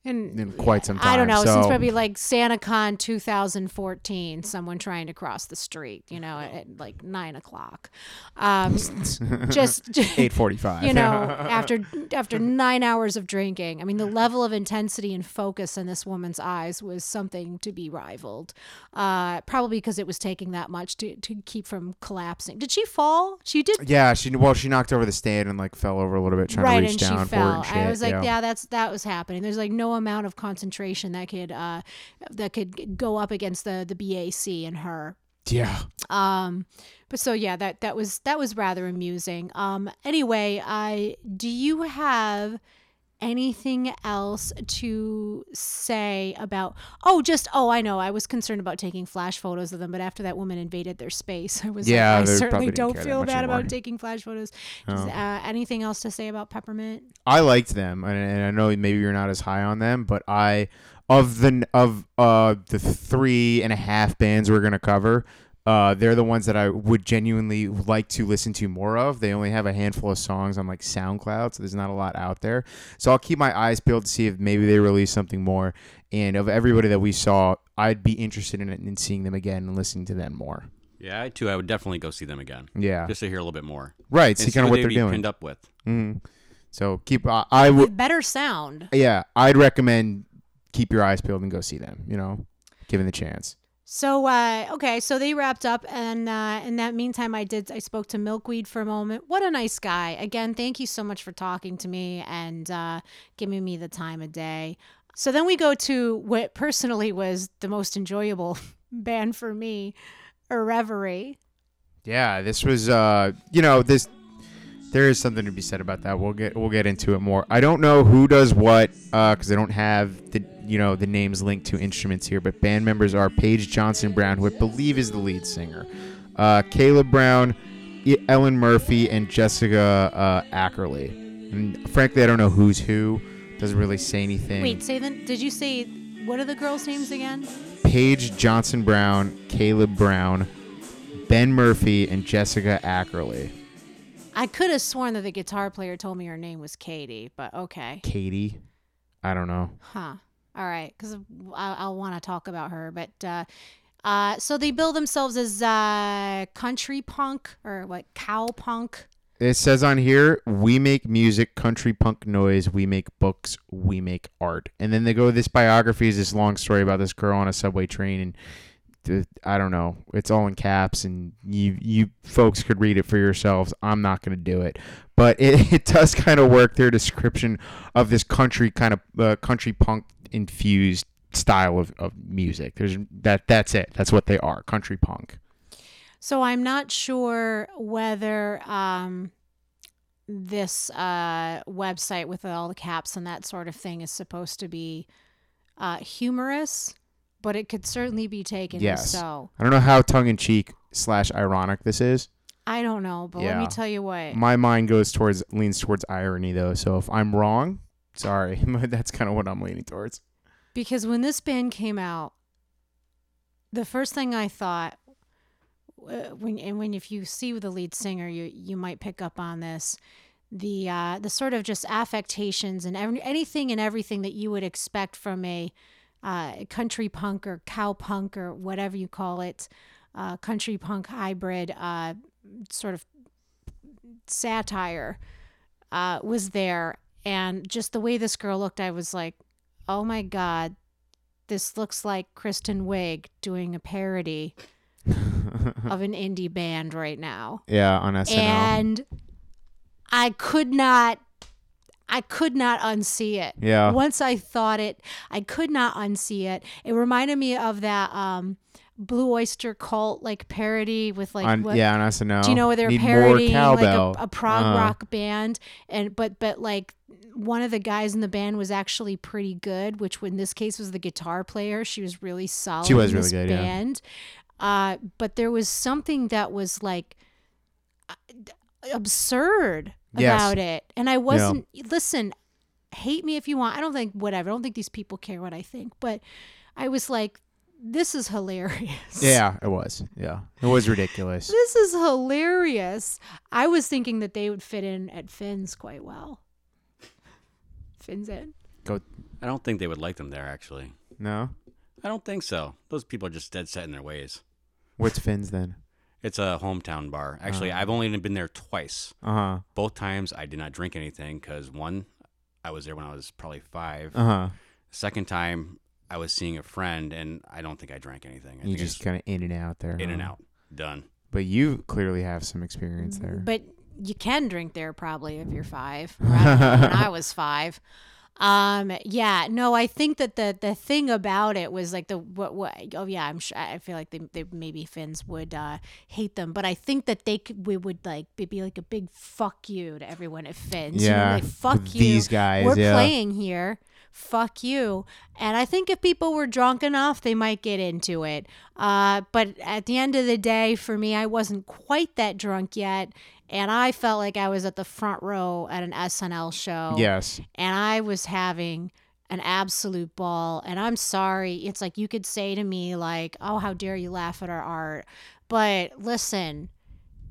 In, in quite some time. I don't know, So, since probably like SantaCon 2014, someone trying to cross the street, you know, at, at like nine o'clock. Um, just, eight forty-five. you know, after after nine hours of drinking. I mean, the level of intensity and focus in this woman's eyes was something to be rivaled. Uh, probably because it was taking that much to, to keep from collapsing. Did she fall? She did yeah, she well, she knocked over the stand and like fell over a little bit, trying right to reach down for it and i was like yeah. yeah. that's that was happening there's like no amount of concentration that could uh that could go up against the the bac in her yeah. um but so yeah that that was that was rather amusing um anyway i do you have anything else to say about oh just oh i know i was concerned about taking flash photos of them but after that woman invaded their space i was Yeah, like i certainly don't feel bad about taking flash photos Does, Oh. uh, anything else to say about peppermint I liked them, and, and I know maybe you're not as high on them, but I of the of uh the three and a half bands we're gonna cover. Uh, they're the ones that I would genuinely like to listen to more of. They only have a handful of songs on like SoundCloud, so there's not a lot out there. So I'll keep my eyes peeled to see if maybe they release something more. And of everybody that we saw, I'd be interested in it in seeing them again and listening to them more. Yeah, I too. I would definitely go see them again. Yeah, Just to hear a little bit more. right. And See kind of who what they'd they're be doing. Pinned up with. Mm. So keep. Uh, I would. Better sound. Yeah, I'd recommend keep your eyes peeled and go see them. You know, given the chance. So uh, okay, so they wrapped up, and uh, in that meantime, I did. I spoke to Milkweed for a moment. What a nice guy! Again, thank you so much for talking to me and uh, giving me the time of day. So then we go to what personally was the most enjoyable band for me, Irreverie. Yeah, this was uh you know, this there is something to be said about that. We'll get we'll get into it more. I don't know who does what uh cuz I don't have the you know the names linked to instruments here, but band members are Paige Johnson Brown, who I believe is the lead singer. Uh Caleb Brown, Ellen Murphy and Jessica uh Ackerley. And frankly, I don't know who's who. Doesn't really say anything. Wait, say the, Did you say what are the girls' names again? Paige Johnson Brown, Caleb Brown, Ben Murphy, and Jessica Ackerley. I could have sworn that the guitar player told me her name was Katie, but okay. Katie. I don't know. Huh. All right, because I'll, I'll want to talk about her. But uh, uh, so they bill themselves as uh, country punk or what, cow punk. It says on here, we make music, country punk noise, we make books, we make art. And then they go, this biography is this long story about this girl on a subway train. And I don't know, it's all in caps, and you, you folks could read it for yourselves. I'm not going to do it. But it, it does kind of work their description of this country kind of uh, country punk infused style of, of music. There's that that's it. That's what they are, country punk. So I'm not sure whether um, this uh, website with all the caps and that sort of thing is supposed to be uh, humorous, but it could certainly be taken Yes. as so. I don't know how tongue in cheek slash ironic this is. I don't know, but let me tell you what. My mind goes towards leans towards irony though. So if I'm wrong, sorry, that's kind of what I'm leaning towards. because when this band came out, the first thing I thought uh, when and when if you see the lead singer, you you might pick up on this. The uh, the sort of just affectations and anything and everything that you would expect from a uh, country punk or cow punk or whatever you call it, uh, country punk hybrid uh, sort of satire uh, was there, and just the way this girl looked, I was like, oh my god, this looks like Kristen Wiig doing a parody of an indie band right now. Yeah, on SNL. And I could not I could not unsee it. Yeah. Once I thought it, I could not unsee it. It reminded me of that um Blue Oyster Cult like parody with like on, what, yeah, on SNL. do you know where they're Need parodying like a, a prog Uh, rock band and but but like one of the guys in the band was actually pretty good, which in this case was the guitar player. She was really solid. She was really good, yeah. band. Uh, but there was something that was like uh, absurd Yes. about it, and I wasn't. Listen, hate me if you want. I don't think whatever. I don't think these people care what I think, but I was like, this is hilarious. Yeah, it was. Yeah, it was ridiculous. This is hilarious. I was thinking that they would fit in at Finn's quite well. Finn's in. Go. I don't think they would like them there, actually. No. I don't think so. Those people are just dead set in their ways. What's Finn's then? It's a hometown bar. Actually, Oh. I've only been there twice. Uh huh. Both times I did not drink anything because one, I was there when I was probably five. Uh huh. Second time, I was seeing a friend and I don't think I drank anything. I You think just kind of in and out there. in and out. Done. But you clearly have some experience there. But you can drink there probably if you're five. When I was five. Um. Yeah. No. I think that the the thing about it was like the what what. Oh yeah. I'm sure. I feel like they, they maybe Finns would uh, hate them, but I think that they could. We would like be like a big fuck you to everyone at Finns. You know, Yeah, like, fuck you. these guys, We're yeah. playing here. Fuck you. And I think if people were drunk enough, they might get into it. Uh, but at the end of the day, for me, I wasn't quite that drunk yet. And I felt like I was at the front row at an SNL show. yes. And I was having an absolute ball. And I'm sorry. It's like you could say to me, like, oh, how dare you laugh at our art. But listen,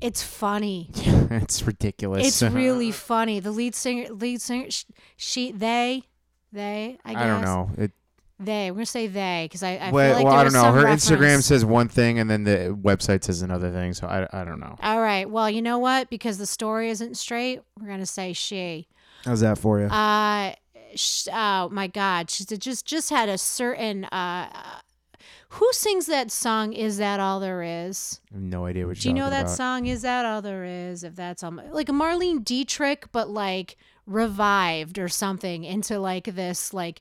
it's funny. it's ridiculous. It's really funny. The lead singer, lead singer, sh- she, they, they, I guess. I don't know. It, They. We're gonna say they because I, I well, feel like well, there I don't know. Her reference. Instagram says one thing and then the website says another thing. So I, I don't know. All right. Well, you know what? Because the story isn't straight, we're gonna say she. How's that for you? Uh, sh- oh my God, she just just had a certain. Uh, who sings that song? Is that all there is? I have no idea what Do you know that about. song? Is that all there is? If that's all, my, like a Marlene Dietrich, but like revived or something into like this like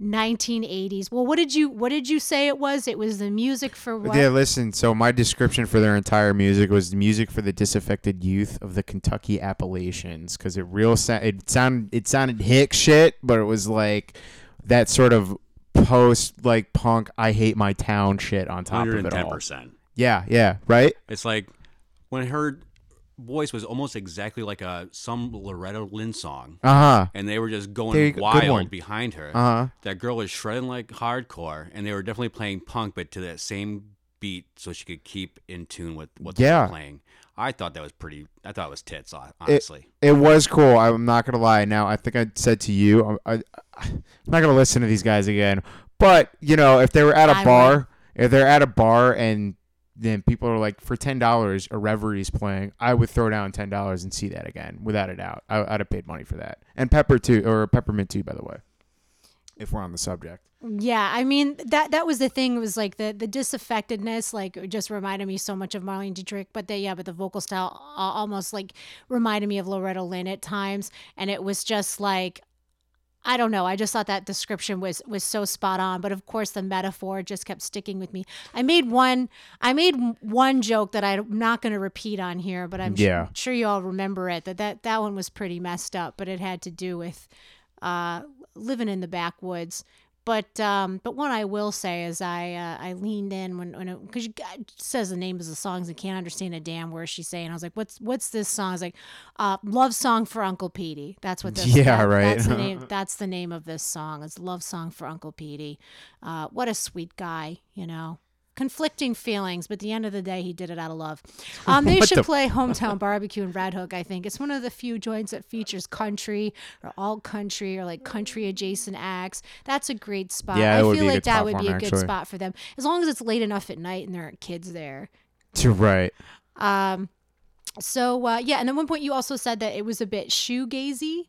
1980s. Well, what did you what did you say it was? It was the music for what? Yeah, listen. So my description for their entire music was music for the disaffected youth of the Kentucky Appalachians because it real sa- it sound it sounded hick shit, but it was like that sort of post like punk I hate my town shit on oh, top of it all. 110%. Yeah, yeah, right. It's like when her voice was almost exactly like a some Loretta Lynn song, Uh huh. and they were just going go. Good one. wild behind her. Uh huh. That girl was shredding like hardcore, and they were definitely playing punk, but to that same beat, so she could keep in tune with what they Yeah. were playing. I thought that was pretty. I thought it was tits, hon- honestly. It was cool. I'm not gonna lie. Now I think I said to you, I, I, I'm not gonna listen to these guys again. But you know, if they were at a I bar, if they're at a bar and then people are like, for ten dollars, a Reverie's playing, I would throw down ten dollars and see that again, without a doubt. I, I'd have paid money for that, and pepper too, or peppermint too, by the way. If we're on the subject, Yeah, I mean that that was the thing It was like the the disaffectedness like just reminded me so much of Marlene Dietrich, but they yeah, but the vocal style almost like reminded me of Loretta Lynn at times, and it was just like. I don't know. I just thought that description was was so spot on, but of course the metaphor just kept sticking with me. I made one I made one joke that I'm not going to repeat on here, but I'm Yeah. sure you all remember it. That that that one was pretty messed up, but it had to do with uh, living in the backwoods. But um, but one I will say is I uh, I leaned in when when because she says the names of the songs and can't understand a damn word she's saying. I was like, what's what's this song? I was like, uh, love song for Uncle Petey. That's what this. Yeah, that- right. That's the name. That's the name of this song. It's love song for Uncle Petey. Uh, what a sweet guy, you know. Conflicting feelings, but at the end of the day, he did it out of love. Um, they should the- play Hometown Barbecue in Red Hook. I think it's one of the few joints that features country or all country or like country adjacent acts. That's a great spot. Yeah, I feel like that would be a him, good actually. spot for them, as long as it's late enough at night and there aren't kids there. you're right. Um, so uh, yeah, and at one point you also said that it was a bit shoegazy.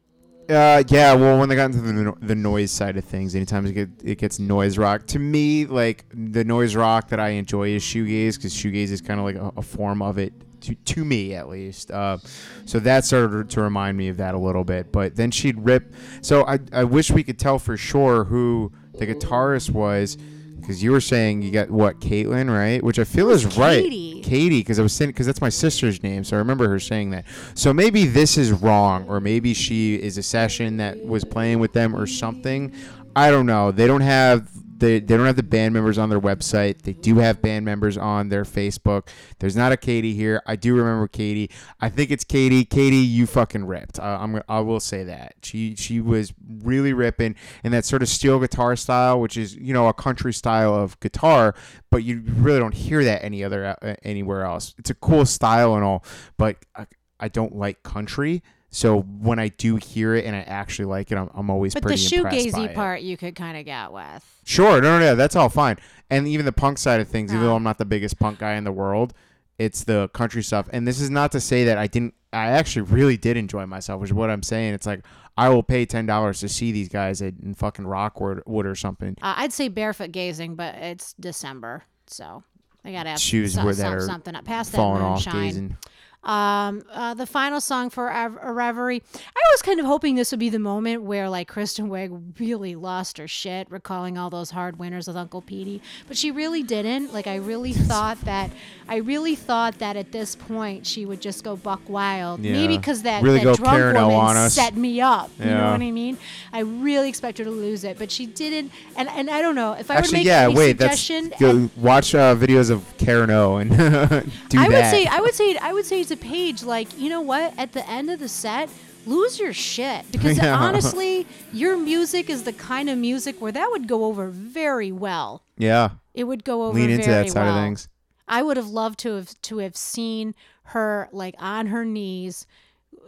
Uh, yeah. Well, when they got into the, the noise side of things, anytime it, get, it gets noise rock, to me, like the noise rock that I enjoy is shoegaze because shoegaze is kind of like a, a form of it to, to me at least. Uh, so that started to remind me of that a little bit. But then she'd rip. So I I wish we could tell for sure who the guitarist was. Because you were saying you got what Caitlin, right? Which I feel is right. Katie. Katie, because I was saying because that's my sister's name, so I remember her saying that. So maybe this is wrong, or maybe she is a session that was playing with them or something. I don't know. They don't have they, they don't have the band members on their website. They do have band members on their Facebook. There's not a Katie here. I do remember Katie. I think it's Katie. Katie, you fucking ripped. I, I'm I will say that she she was really ripping in that sort of steel guitar style, which is you know a country style of guitar, but you really don't hear that any other uh, anywhere else. It's a cool style and all, but I, I don't like country. So when I do hear it and I actually like it, I'm, I'm always But the pretty impressed by shoegazy it. part you could kind of get with. Sure, no, no, no, that's all fine. And even the punk side of things, even though I'm not the biggest punk guy in the world, it's the country stuff. And this is not to say that I didn't. I actually really did enjoy myself, which is what I'm saying. It's like I will pay ten dollars to see these guys at, in fucking Rockwood Wood or something. Uh, I'd say barefoot gazing, but it's December, so I gotta have Shoes some, where some, that are something up past that Falling off, moonshine. gazing. Um, uh, the final song for a Reverie. I was kind of hoping this would be the moment where like Kristen Wiig really lost her shit, recalling all those hard winners with Uncle Petey, but she really didn't. Like I really thought that, I really thought that at this point she would just go buck wild. Yeah. Maybe because that, Really that drunk Karen woman set me up. You know what I mean? I really expect her to lose it, but she didn't. And and I don't know if I Actually, would make yeah. a Wait, that's suggestion. go, watch uh, videos of Karen O and do I that. would say I would say I would say it's a page like you know what at the end of the set lose your shit because Yeah. honestly, your music is the kind of music where that would go over very well. Yeah. It would go over Lean into that side of things. I would have loved to have to have seen her like on her knees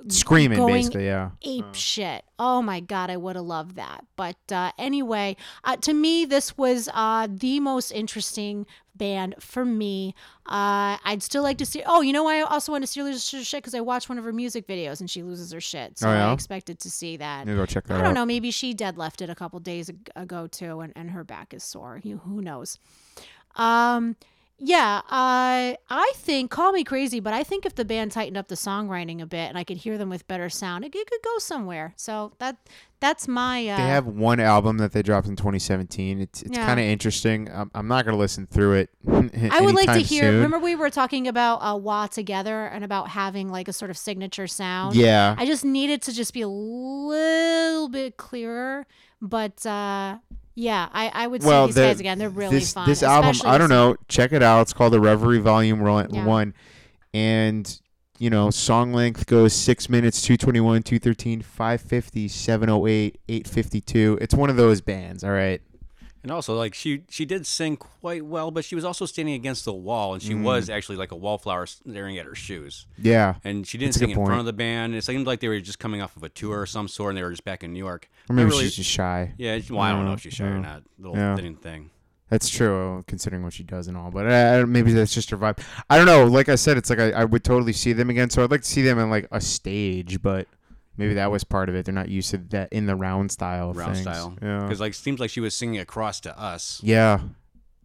Screaming, going basically. Yeah. ape shit. Oh my god, I would have loved that. But uh, anyway, uh, to me, this was uh, the most interesting band for me. Uh, I'd still like to see. Oh, you know, why I also want to see her lose her shit because I watched one of her music videos and she loses her shit. So Oh, yeah? I expected to see that. Maybe go check that I don't out. know. Maybe she deadlifted a couple days ago too, and, and her back is sore. You, who knows? Um, yeah. I I think call me crazy, but I think if the band tightened up the songwriting a bit and I could hear them with better sound, it, it could go somewhere. So that that's my. Uh, They have one album that they dropped in 2017. It's it's Yeah. kind of interesting. I'm, I'm not gonna listen through it. I would like to hear. soon. Remember, we were talking about uh, Wah together and about having like a sort of signature sound. Yeah. I just needed to just be a little bit clearer, but uh, yeah, I, I would well, these the- guys again. They're really this, fun. This album, I don't know. Check it out. It's called the Reverie Volume Yeah. One, and you know, song length goes six minutes, 221, 213, 550, 708, 852. It's one of those bands. All right. And also, like she she did sing quite well, but she was also standing against the wall, and she Mm. was actually like a wallflower staring at her shoes. Yeah. And she didn't sing in point. front of the band. It seemed like they were just coming off of a tour of some sort, and they were just back in New York. Or maybe really- she's just shy. yeah. Well, I don't know if she's shy or yeah. not. Little Yeah. thin thing. That's true, considering what she does and all. But uh, maybe that's just her vibe. I don't know. Like I said, it's like I, I would totally see them again. So I'd like to see them in like a stage, but maybe that was part of it. They're not used to that in the round style. Round things. style. Yeah. Because like seems like she was singing across to us. Yeah.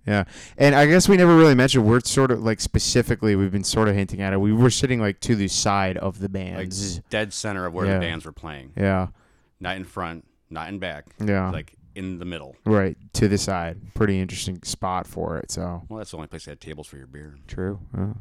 Yeah. And I guess we never really mentioned we're sort of like specifically we've been sort of hinting at it. We were sitting like to the side of the bands. Like dead center of where Yeah. the bands were playing. yeah. Not in front, not in back. Yeah. Like in the middle. Right. To the side. Pretty interesting spot for it. So Well, that's the only place they had tables for your beer. true. Yeah.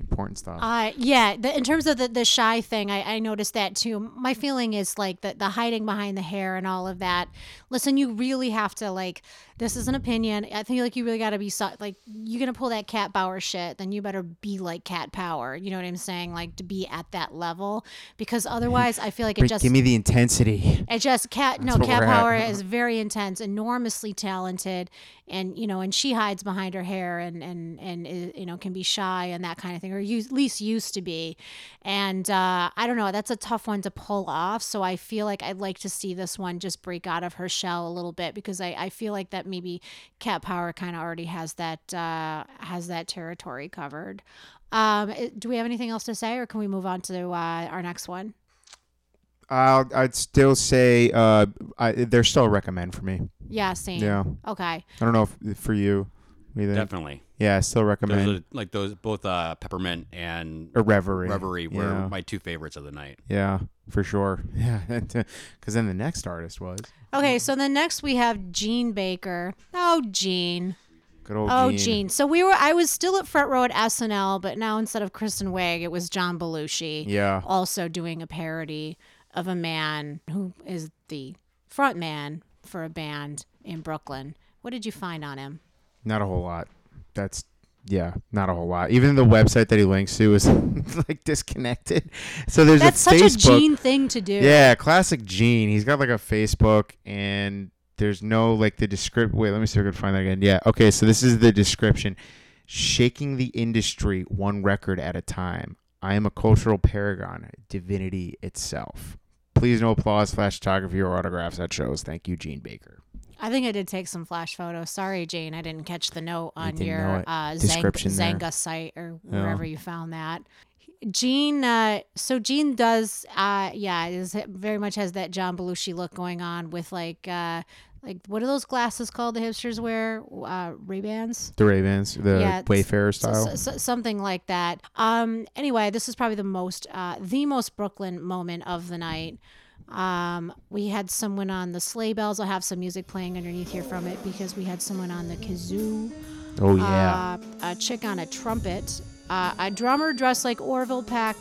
Important stuff. Uh, yeah, the, in terms of the, the shy thing, I, I noticed that too. My feeling is like the, the hiding behind the hair and all of that. Listen, you really have to like. This is an opinion. I think like you really got to be so, like you're gonna pull that Cat Power shit. Then you better be like Cat Power. You know what I'm saying? Like to be at that level because otherwise, I feel like it just Give me the intensity. it just cat no cat we're at. power is very intense, enormously talented, and you know, and she hides behind her hair and and and you know can be shy and that kind of thing, or at least used to be. And uh, I don't know, that's a tough one to pull off. So I feel like I'd like to see this one just break out of her shell a little bit because I, I feel like that maybe cat power kind of already has that uh, has that territory covered. Um, do we have anything else to say, or can we move on to uh, our next one? I'll, I'd still say uh, I, they're still a recommend for me. Yeah, same. Yeah. Okay. I don't know if for you. What do you think? Definitely. Yeah, I still recommend Those are, like those both uh, peppermint and a reverie. reverie were Yeah. my two favorites of the night. Yeah, for sure. Yeah, because then the next artist was Okay, so then next we have Gene Baker. Oh, Gene. good old Oh, Gene. Gene. So we were. I was still at front row at SNL, but now instead of Kristen Wiig, it was John Belushi. Yeah, Also doing a parody of a man who is the front man for a band in Brooklyn. What did you find on him? Not a whole lot. That's yeah, not a whole lot. Even the website that he links to is like disconnected. So there's That's a such Facebook. a Gene thing to do. Yeah, classic Gene. He's got like a Facebook and there's no like the description. Wait, let me see if I can find that again. Yeah. Okay, so this is the description. Shaking the industry one record at a time. I am a cultural paragon, divinity itself. Please no applause, flash photography, or autographs at shows. Thank you, Gene Baker. I think I did take some flash photos. Sorry, Jane, I didn't catch the note on your uh, Description there. Xanga site or Yeah. wherever you found that. Gene, uh, so Gene does, uh, yeah, is very much has that John Belushi look going on with like, uh, like what are those glasses called the hipsters wear? Uh, Ray Bans. The Ravens, the Yeah, Wayfarer style. so- so- something like that. Um, anyway, this is probably the most, uh, the most Brooklyn moment of the night. Um, we had someone on the sleigh bells. I'll have some music playing underneath here from it because we had someone on the kazoo. oh yeah. Uh, a chick on a trumpet. Uh, a drummer dressed like Orville Peck.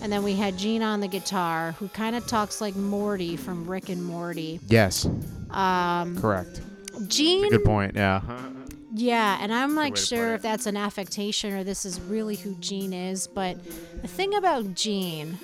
And then we had Gene on the guitar, who kind of talks like Morty from Rick and Morty. yes. Um, Correct. Gene Good point. Yeah. Yeah, and I'm like sure if that's an affectation or this is really who Gene is, but the thing about Gene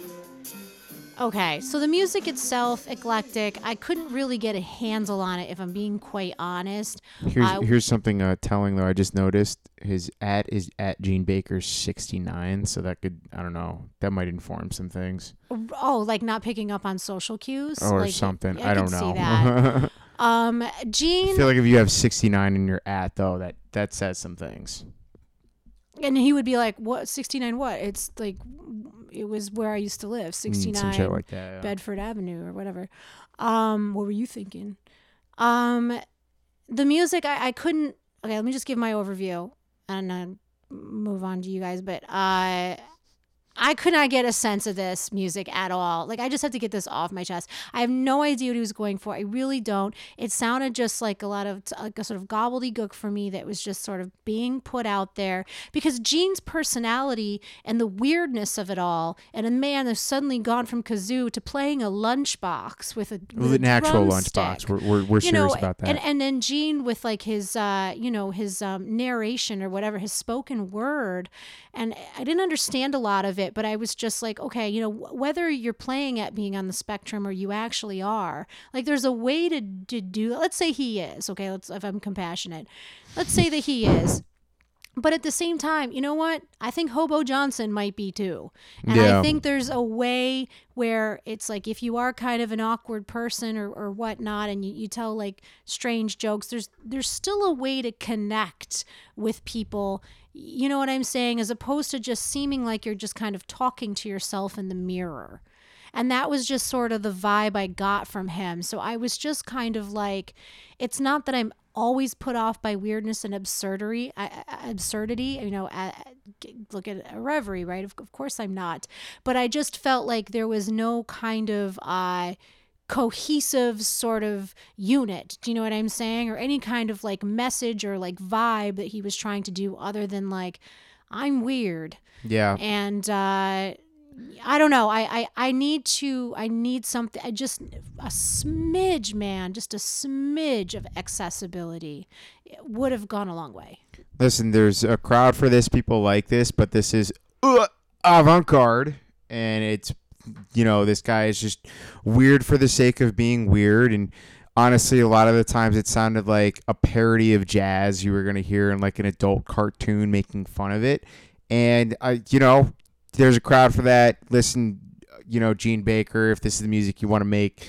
Okay, so the music itself, eclectic. I couldn't really get a handle on it, if I'm being quite honest. Here's I- here's something uh, telling though. I just noticed his at is at Gene Baker sixty nine, so that could I don't know that might inform some things Oh, like not picking up on social cues or Like, something. I, I, don't know. See that. um, I feel like if you have sixty nine in your at though, that that says some things. and he would be like, "What? Sixty nine? What? It's like it was where I used to live, Mm, sixty some shit nine like that. yeah. Bedford Avenue or whatever." Um, what were you thinking? Um, the music, I, I couldn't. Okay, let me just give my overview and then move on to you guys. But uh, I could not get a sense of this music at all. Like I just had to get this off my chest. I have no idea what he was going for. I really don't. It sounded just like a lot of like a sort of gobbledygook for me that was just sort of being put out there because Gene's personality and the weirdness of it all, and a man that's suddenly gone from kazoo to playing a lunchbox with a, with An actual lunchbox. We're we're, we're serious know, about that. And and then Gene with like his uh, you know, his um, narration or whatever, his spoken word, and I didn't understand a lot of it, but I was just like, okay, you know, whether you're playing at being on the spectrum or you actually are, like, there's a way to to do. Let's say he is okay. Let's if I'm compassionate, let's say that he is. But at the same time, you know what? I think Hobo Johnson might be too. And Yeah. I think there's a way where it's like if you are kind of an awkward person or, or whatnot and you, you tell like strange jokes, there's there's still a way to connect with people. You know what I'm saying? As opposed to just seeming like you're just kind of talking to yourself in the mirror. And that was just sort of the vibe I got from him. So I was just kind of like, it's not that I'm always put off by weirdness and absurdity. Absurdity, you know. Look at a reverie, right? Of, of course I'm not, but I just felt like there was no kind of uh, cohesive sort of unit. Do you know what I'm saying? Or any kind of like message or like vibe that he was trying to do, other than like, I'm weird yeah. and uh I don't know. I, I I need to. I need something. I just a smidge, man. Just a smidge of accessibility eh, would have gone a long way. Listen, there's a crowd for this. People like this, but this is uh, avant-garde, and it's you know this guy is just weird for the sake of being weird. And honestly, a lot of the times it sounded like a parody of jazz you were gonna hear in like an adult cartoon making fun of it. And I, you know, there's a crowd for that. Listen, you know, Gene Baker, if this is the music you want to make,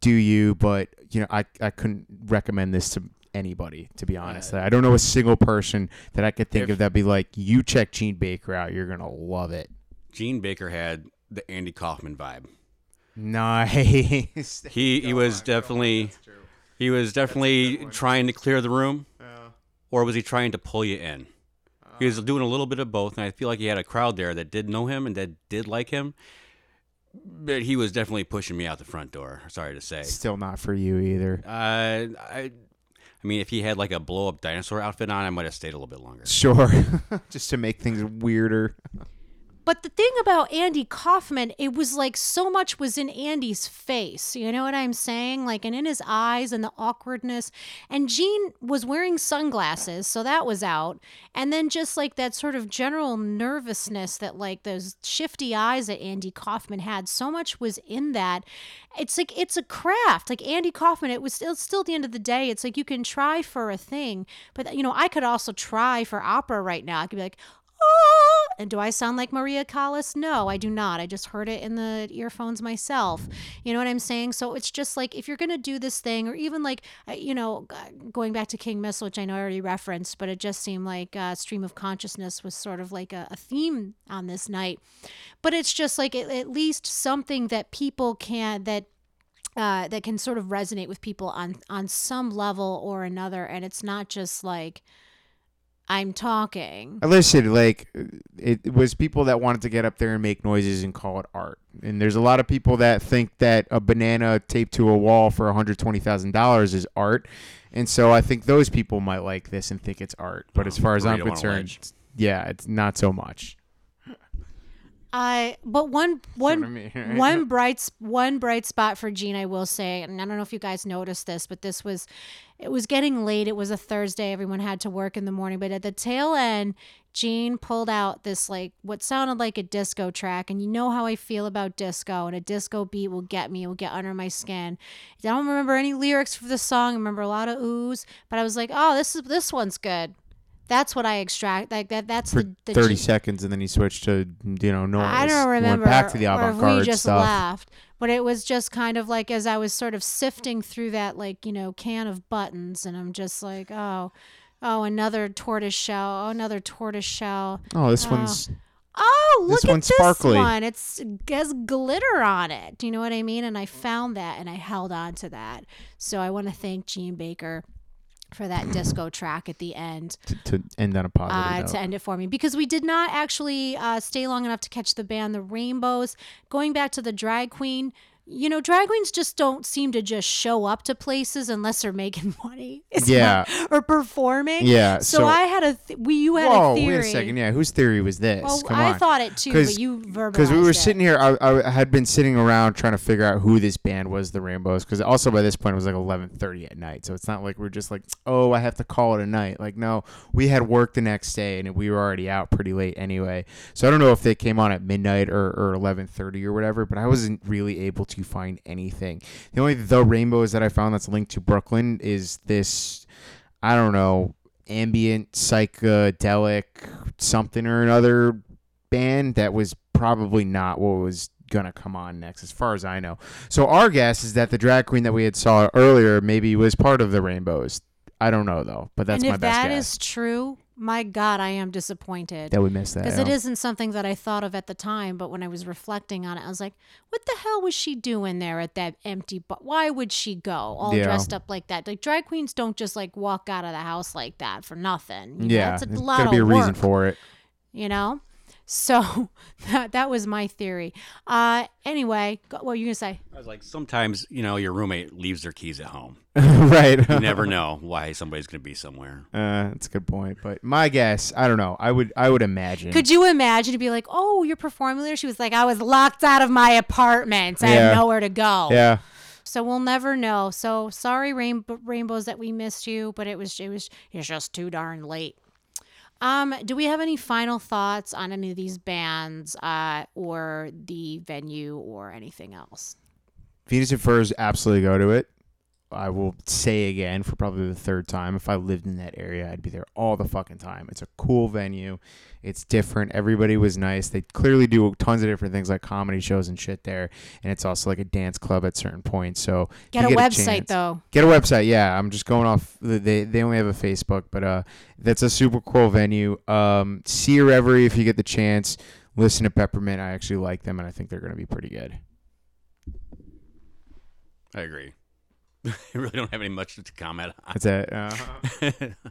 do you? But you know, I I couldn't recommend this to anybody to be honest. I don't know a single person that I could think If- of that'd be like, you check Gene Baker out, you're gonna love it. Gene Baker had the Andy Kaufman vibe. Nice. He he was definitely he was definitely trying to clear the room, yeah. or was he trying to pull you in? He was doing a little bit of both, and I feel like he had a crowd there that did know him and that did like him. But he was definitely pushing me out the front door. Sorry to say. Still not for you either. Uh, I, I mean, if he had like a blow up dinosaur outfit on, I might have stayed a little bit longer. Sure. Just to make things weirder. But the thing about Andy Kaufman, it was like so much was in Andy's face. You know what I'm saying? Like, and in his eyes and the awkwardness. And Gene was wearing sunglasses, so that was out. And then just like that sort of general nervousness that, like, those shifty eyes that Andy Kaufman had, so much was in that. It's like, it's a craft. Like, Andy Kaufman, it was still, still the end of the day, it's like you can try for a thing. But, you know, I could also try for opera right now. I could be like, "Ah!" and do I sound like Maria Callas? No, I do not. I just heard it in the earphones myself. You know what I'm saying? So it's just like if you're going to do this thing, or even like, uh, you know, going back to King Missile, which I know I already referenced, but it just seemed like uh, Stream of Consciousness was sort of like a, a theme on this night. But it's just like at, at least something that people can, that uh, that can sort of resonate with people on on some level or another, and it's not just like I'm talking. I Listen, like it, it was people that wanted to get up there and make noises and call it art. And there's a lot of people that think that a banana taped to a wall for $120,000 is art. And so I think those people might like this and think it's art. But as far as I'm Burrito on a concerned, ledge. yeah, it's not so much. I but one one what I mean, right? one bright one bright spot for Gene I will say and I don't know if you guys noticed this but this was it was getting late. It was a Thursday. Everyone had to work in the morning. But at the tail end Gene pulled out this like what sounded like a disco track. And you know how I feel about disco and a disco beat will get me it will get under my skin. I don't remember any lyrics for the song. I remember a lot of oohs but I was like oh this is this one's good that's what I extract like that that's for the, the 30 Gene- seconds and then he switched to you know noise I don't remember. back to the if avant-garde we just laughed, but it was just kind of like as I was sort of sifting through that, like you know, can of buttons, and I'm just like, oh, oh, another tortoise shell, oh, another tortoise shell. oh this Oh. one's Oh, look This at one's this sparkly. one. It's it has glitter on it. Do you know what I mean? And I found that, and I held on to that. So I want to thank Gene Baker for that disco track at the end to, to end on a positive uh, note. to end it for me because we did not actually uh, stay long enough to catch the band the rainbows going back to the drag queen you know drag queens just don't seem to just show up to places unless they're making money Yeah. or performing Yeah, so, so- i had a th- we you had Whoa, a theory wait a second. Yeah, whose theory was this? well Come i on. thought it too but you verbalized because we were it. sitting here, I, I had been sitting around trying to figure out who this band was, the Rainbows. Because also by this point it was like eleven thirty at night, so it's not like we're just like, oh, I have to call it a night. Like, no, we had work the next day, and we were already out pretty late anyway. So I don't know if they came on at midnight or, or eleven thirty or whatever. But I wasn't really able to find anything. The only the Rainbows that I found that's linked to Brooklyn is this. I don't know ambient psychedelic something or another band that was probably not what was gonna come on next as far as i know so our guess is that the drag queen that we had saw earlier maybe was part of the rainbows i don't know though but that's and my if best guess that is true my god i am disappointed that we missed that because it yeah. isn't something that I thought of at the time. But when I was reflecting on it, I was like, "What the hell was she doing there at that empty? But why would she go all Yeah. dressed up like that? Like drag queens don't just like walk out of the house like that for nothing. You know, yeah it's a there's lot gotta of be a reason for it you know. So that that was my theory. Uh, anyway, go, what were you gonna say? I was like, sometimes you know your roommate leaves their keys at home. right You never know why somebody's going to be somewhere. uh, that's a good point but my guess i don't know i would i would imagine Could you imagine to be like, "Oh, you're performing there?" She was like, "I was locked out of my apartment. I Yeah. have nowhere to go." yeah So we'll never know. So sorry, rainbow, rainbows, that we missed you, but it was it was it's just too darn late. Um, do we have any final thoughts on any of these bands, uh, or the venue, or anything else? Venus and Furs absolutely go to it. I will say again for probably the third time. If I lived in that area, I'd be there all the fucking time. It's a cool venue. It's different. Everybody was nice. They clearly do tons of different things like comedy shows and shit there. And it's also like a dance club at certain points. So if Get you a website chance- though. Get a website. Yeah, I'm just going off. the- They they only have a Facebook, but uh, that's a super cool venue. Um, see your Reverie if you get the chance. Listen to Peppermint. I actually like them, and I think they're going to be pretty good. I agree. I really don't have any much to comment on. That's it. Uh,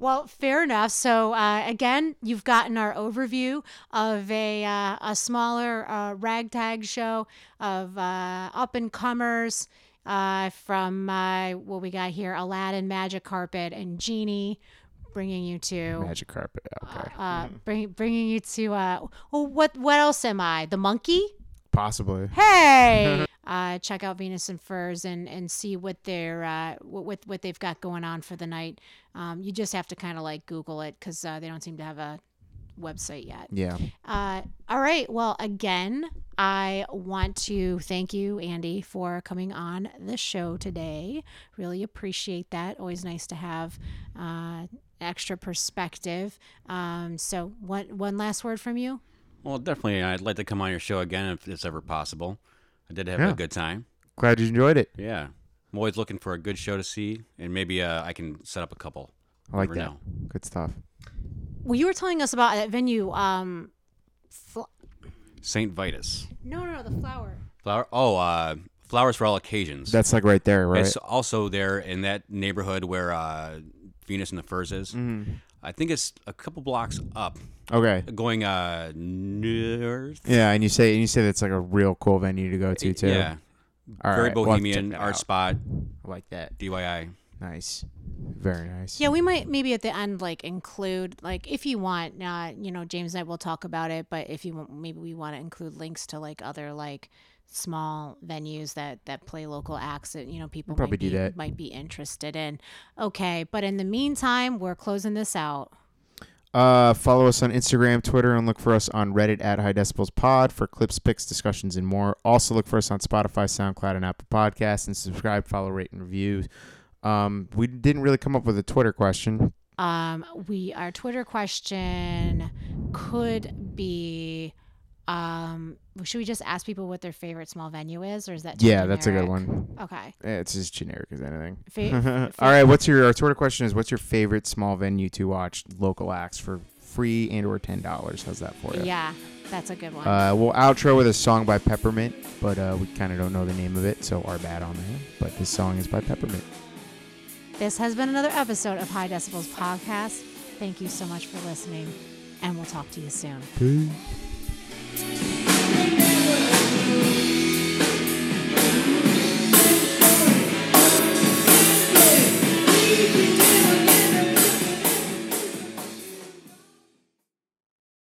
Well, fair enough. So uh, again, you've gotten our overview of a uh, a smaller uh, ragtag show of uh, up and comers uh, from uh, what we got here: Aladdin, Magic Carpet, and Genie, bringing you to Magic carpet. Okay. uh, bring, bringing you to uh, well, what what else am I? The monkey? Possibly. Hey, uh, check out Venus and Furs and and see what they're uh, what what what they've got going on for the night. Um, you just have to kind of like Google it because uh, they don't seem to have a website yet. Yeah. Uh, all right. Well, again, I want to thank you, Andy, for coming on the show today. Really appreciate that. Always nice to have uh, extra perspective. Um, so, one one last word from you. Well, definitely, I'd like to come on your show again if it's ever possible. I did have Yeah. a good time. Glad you enjoyed it. Yeah. I'm always looking for a good show to see, and maybe uh, I can set up a couple. I like Never that. know. Good stuff. Well, you were telling us about that venue. Um, fl- St. Vitus. no, no, no, the flower. Flower. Oh, uh, flowers for all occasions. That's like right there, right? It's also there in that neighborhood where uh, Venus and the Furs is. Mm-hmm. I think it's a couple blocks up, okay. going uh, north. Yeah, and you say and you say that's like a real cool venue to go to too. Yeah, All very right, we'll have to check bohemian that art out. spot. I like that. DIY. Nice. Very nice. Yeah, we might maybe at the end like include like if you want, uh, you know, James and I will talk about it, but if you want, maybe we want to include links to like other like small venues that that play local acts that you know people probably might do be, that. might be interested in. Okay, but in the meantime, we're closing this out. Uh, follow us on Instagram, Twitter, and look for us on Reddit at High Decibels Pod for clips, picks, discussions, and more. Also, look for us on Spotify, SoundCloud, and Apple Podcasts, and subscribe, follow, rate, and review. Um, we didn't really come up with a Twitter question. Um, we our Twitter question could be, um, should we just ask people what their favorite small venue is, or is that too Yeah, that's a good one. Okay. Eh, It's as generic as anything. Fa- All right, what's your our Twitter question is what's your favorite small venue to watch local acts for free and or ten dollars? How's that for you? Yeah, that's a good one. Uh, we'll outro with a song by Peppermint, but uh, we kind of don't know the name of it, so our bad on that. But this song is by Peppermint. This has been another episode of High Decibels Podcast. Thank you so much for listening, and we'll talk to you soon. Peace. Amen.